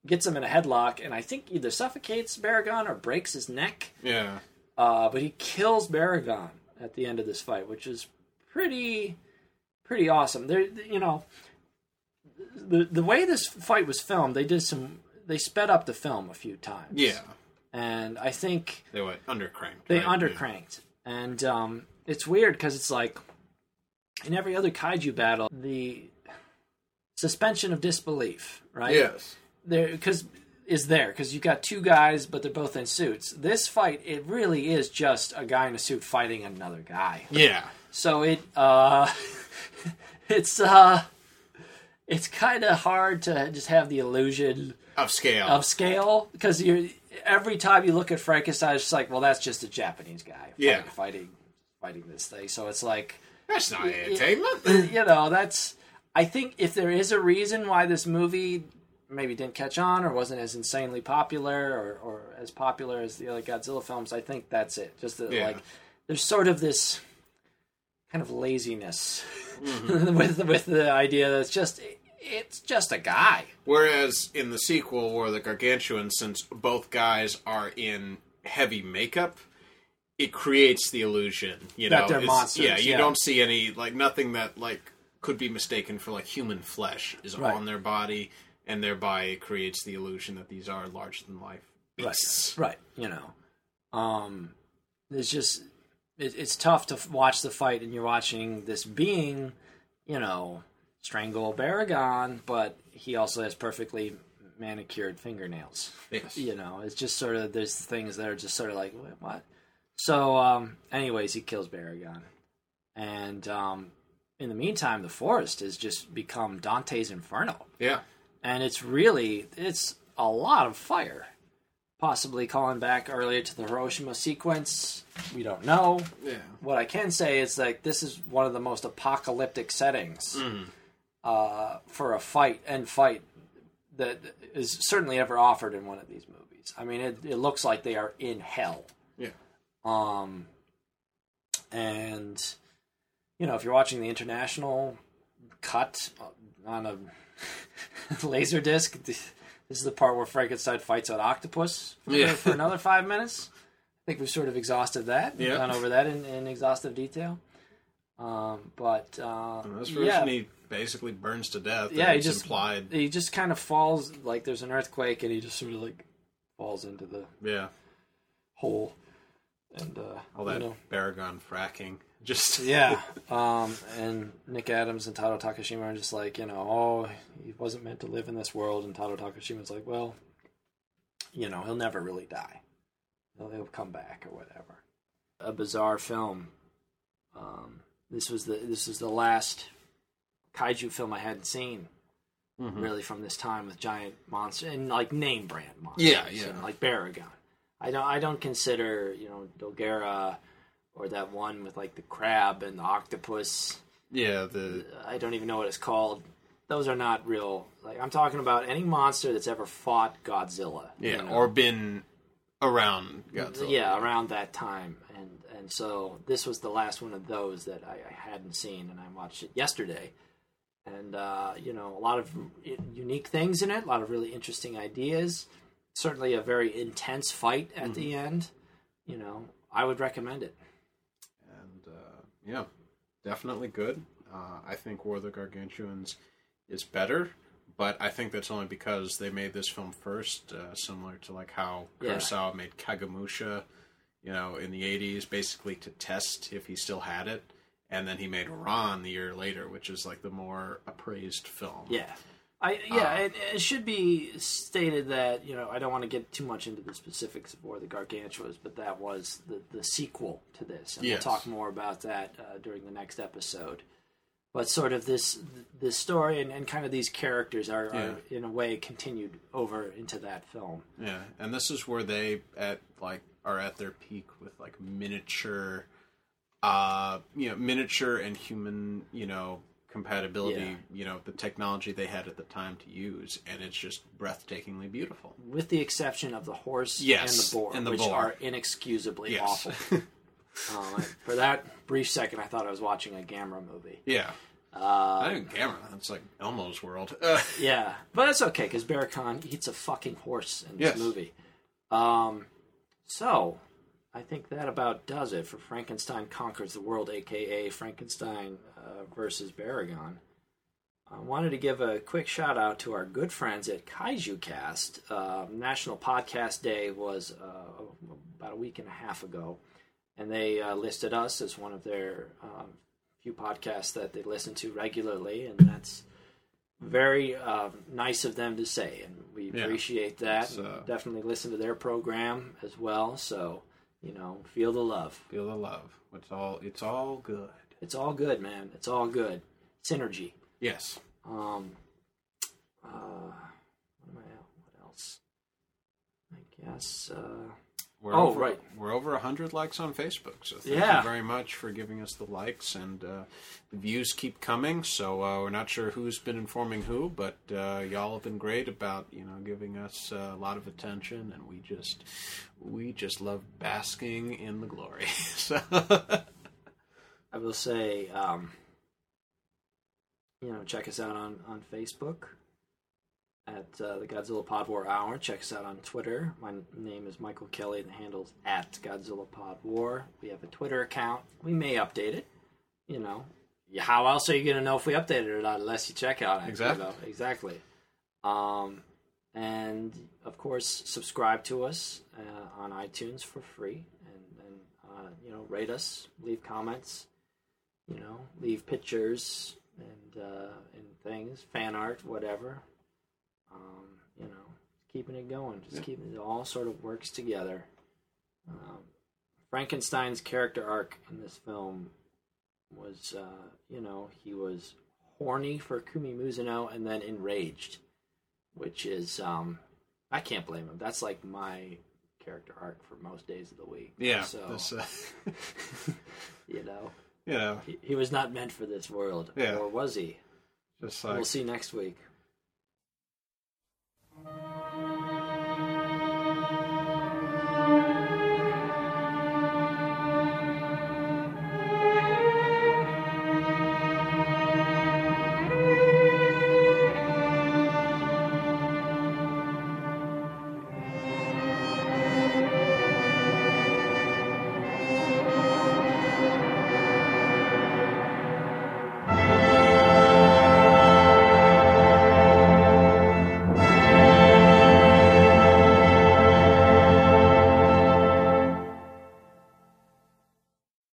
gets him in a headlock, and I think either suffocates Baragon or breaks his neck. Yeah. Uh, but he kills Baragon at the end of this fight, which is pretty pretty awesome. There, you know, the the way this fight was filmed, they did some they sped up the film a few times. Yeah. and I think They went undercranked. they right? undercranked, and um, it's weird because it's like in every other kaiju battle, the suspension of disbelief, right? Yes. there because is there because you've got two guys but they're both in suits this fight it really is just a guy in a suit fighting another guy Yeah. so it uh [laughs] it's uh it's kind of hard to just have the illusion Of scale. of scale because you're every time you look at frankenstein it's just like well that's just a japanese guy Yeah. fighting fighting this thing so it's like That's not entertainment. you know, that's. I think if there is a reason why this movie maybe didn't catch on or wasn't as insanely popular or, or as popular as the other Godzilla films, I think that's it. Just that, Yeah. like, there's sort of this kind of laziness Mm-hmm. [laughs] with with the idea that it's just it's just a guy. Whereas in the sequel, War of the Gargantuan, since both guys are in heavy makeup, it creates the illusion, you That know, they're monsters, Yeah, you yeah. don't see any like nothing that like could be mistaken for like human flesh is Right. on their body, and thereby it creates the illusion that these are larger than life beasts. Right. You know, um, it's just it, it's tough to f- watch the fight and you're watching this being, you know, strangle Baragon, but he also has perfectly manicured fingernails. Yes. You know, it's just sort of there's things that are just sort of like what. So, um, anyways, he kills Baragon, and um, in the meantime, the forest has just become Dante's Inferno. Yeah. and it's really it's a lot of fire. Possibly calling back earlier to the hiroshima sequence. We don't know. Yeah. what i can say is like this is one of the most apocalyptic settings uh, for a fight and fight that is certainly ever offered in one of these movies. I mean it, it looks like they are in hell. Yeah. Um, and you know, if you're watching the international cut on a [laughs] laser disc, [laughs] this is the part where Frankenstein fights an octopus for, Yeah. for [laughs] another five minutes. I think we've sort of exhausted that. Yeah. gone over that in, in exhaustive detail. Um, but uh, this version, yeah, he basically burns to death. yeah, he just implied. He just kind of falls like there's an earthquake, and he just sort of like falls into the Yeah. hole. And uh, All that you know, Baragon fracking. Just [laughs] Yeah. Um, and Nick Adams and Tadao Takashima are just like, you know, oh, he wasn't meant to live in this world. And Tadao Takashima's like, well, you know, he'll never really die. He'll, he'll come back or whatever. A bizarre film Um, this was the this was the last kaiju film I hadn't seen Mm-hmm. really from this time with giant monster and like name brand monsters. Yeah, yeah. like Baragon. I don't I don't consider you know Dogora or that one with like the crab and the octopus. Yeah, the I don't even know what it's called. Those are not real. Like I'm talking about any monster that's ever fought Godzilla. you yeah, know? or been around Godzilla. yeah, around that time, and and so this was the last one of those that I, I hadn't seen, and I watched it yesterday, and uh, you know a lot of unique things in it, a lot of really interesting ideas. Certainly, a very intense fight at the end. You know, I would recommend it. and uh, yeah, definitely good. Uh, I think War of the Gargantuans is better, but I think that's only because they made this film first, uh, similar to like how Yeah. Kurosawa made Kagemusha, you know, in the '80s, basically to test if he still had it, and then he made Ran the year later, which is like the more appraised film. Yeah. I yeah, it, it should be stated that you know I don't want to get too much into the specifics of War of the Gargantuas, but that was the the sequel to this, and Yes. we'll talk more about that uh, during the next episode. But sort of this this story and, and kind of these characters are, Yeah. are in a way continued over into that film. Yeah, and this is where they at like are at their peak with like miniature, uh, you know, miniature and human, you know, compatibility. Yeah. You know, the technology they had at the time to use, and it's just breathtakingly beautiful. With the exception of the horse Yes, and the boar, and the which boar. are inexcusably Yes. awful. Um, [laughs] for that brief second, I thought I was watching a Gamera movie. yeah, Uh, I didn't camera. It's like Elmo's world. Yeah, but that's okay because Baragon eats a fucking horse in this Yes. movie. Um, so I think that about does it for Frankenstein conquers the world, aka Frankenstein uh, versus Baragon. I wanted to give a quick shout out to our good friends at Kaiju Cast. Uh, National Podcast Day was uh, about a week and a half ago, and they uh, listed us as one of their um, few podcasts that they listen to regularly, and that's very um, nice of them to say, and we Yeah. appreciate that. It's, uh, Definitely listen to their program as well. So you know, feel the love. feel the love. It's all. It's all good. It's all good, man. It's all good. Synergy. Yes. Um, uh, what am I? What else? I guess. Uh, We're Oh, over, right. We're over hundred likes on Facebook, so thank Yeah. you very much for giving us the likes and uh, the views keep coming. So uh, we're not sure who's been informing who, but uh, y'all have been great about you know giving us uh, a lot of attention, and we just we just love basking in the glory. [laughs] so I will say, um, you know, check us out on, on Facebook at uh, the Godzilla Pod War Hour. Check us out on Twitter. My name is Michael Kelly. The handle's at Godzilla Pod War. We have a Twitter account. We may update it. You know, how else are you going to know if we updated it or not unless you check out? Exactly. Know, exactly. Um, and of course, subscribe to us uh, on iTunes for free, and, and uh, you know, rate us, leave comments, you know, leave pictures and uh, and things, fan art, whatever. Um, you know, keeping it going, just Yeah. keeping it all sort of works together. Um, Frankenstein's character arc in this film was, uh, you know, he was horny for Kumi Mizuno and then enraged, which is, um, I can't blame him. That's like my character arc for most days of the week. yeah, So, uh, [laughs] you know, you know, he, he was not meant for this world. Yeah. Or was he? just like we'll see next week. Thank you.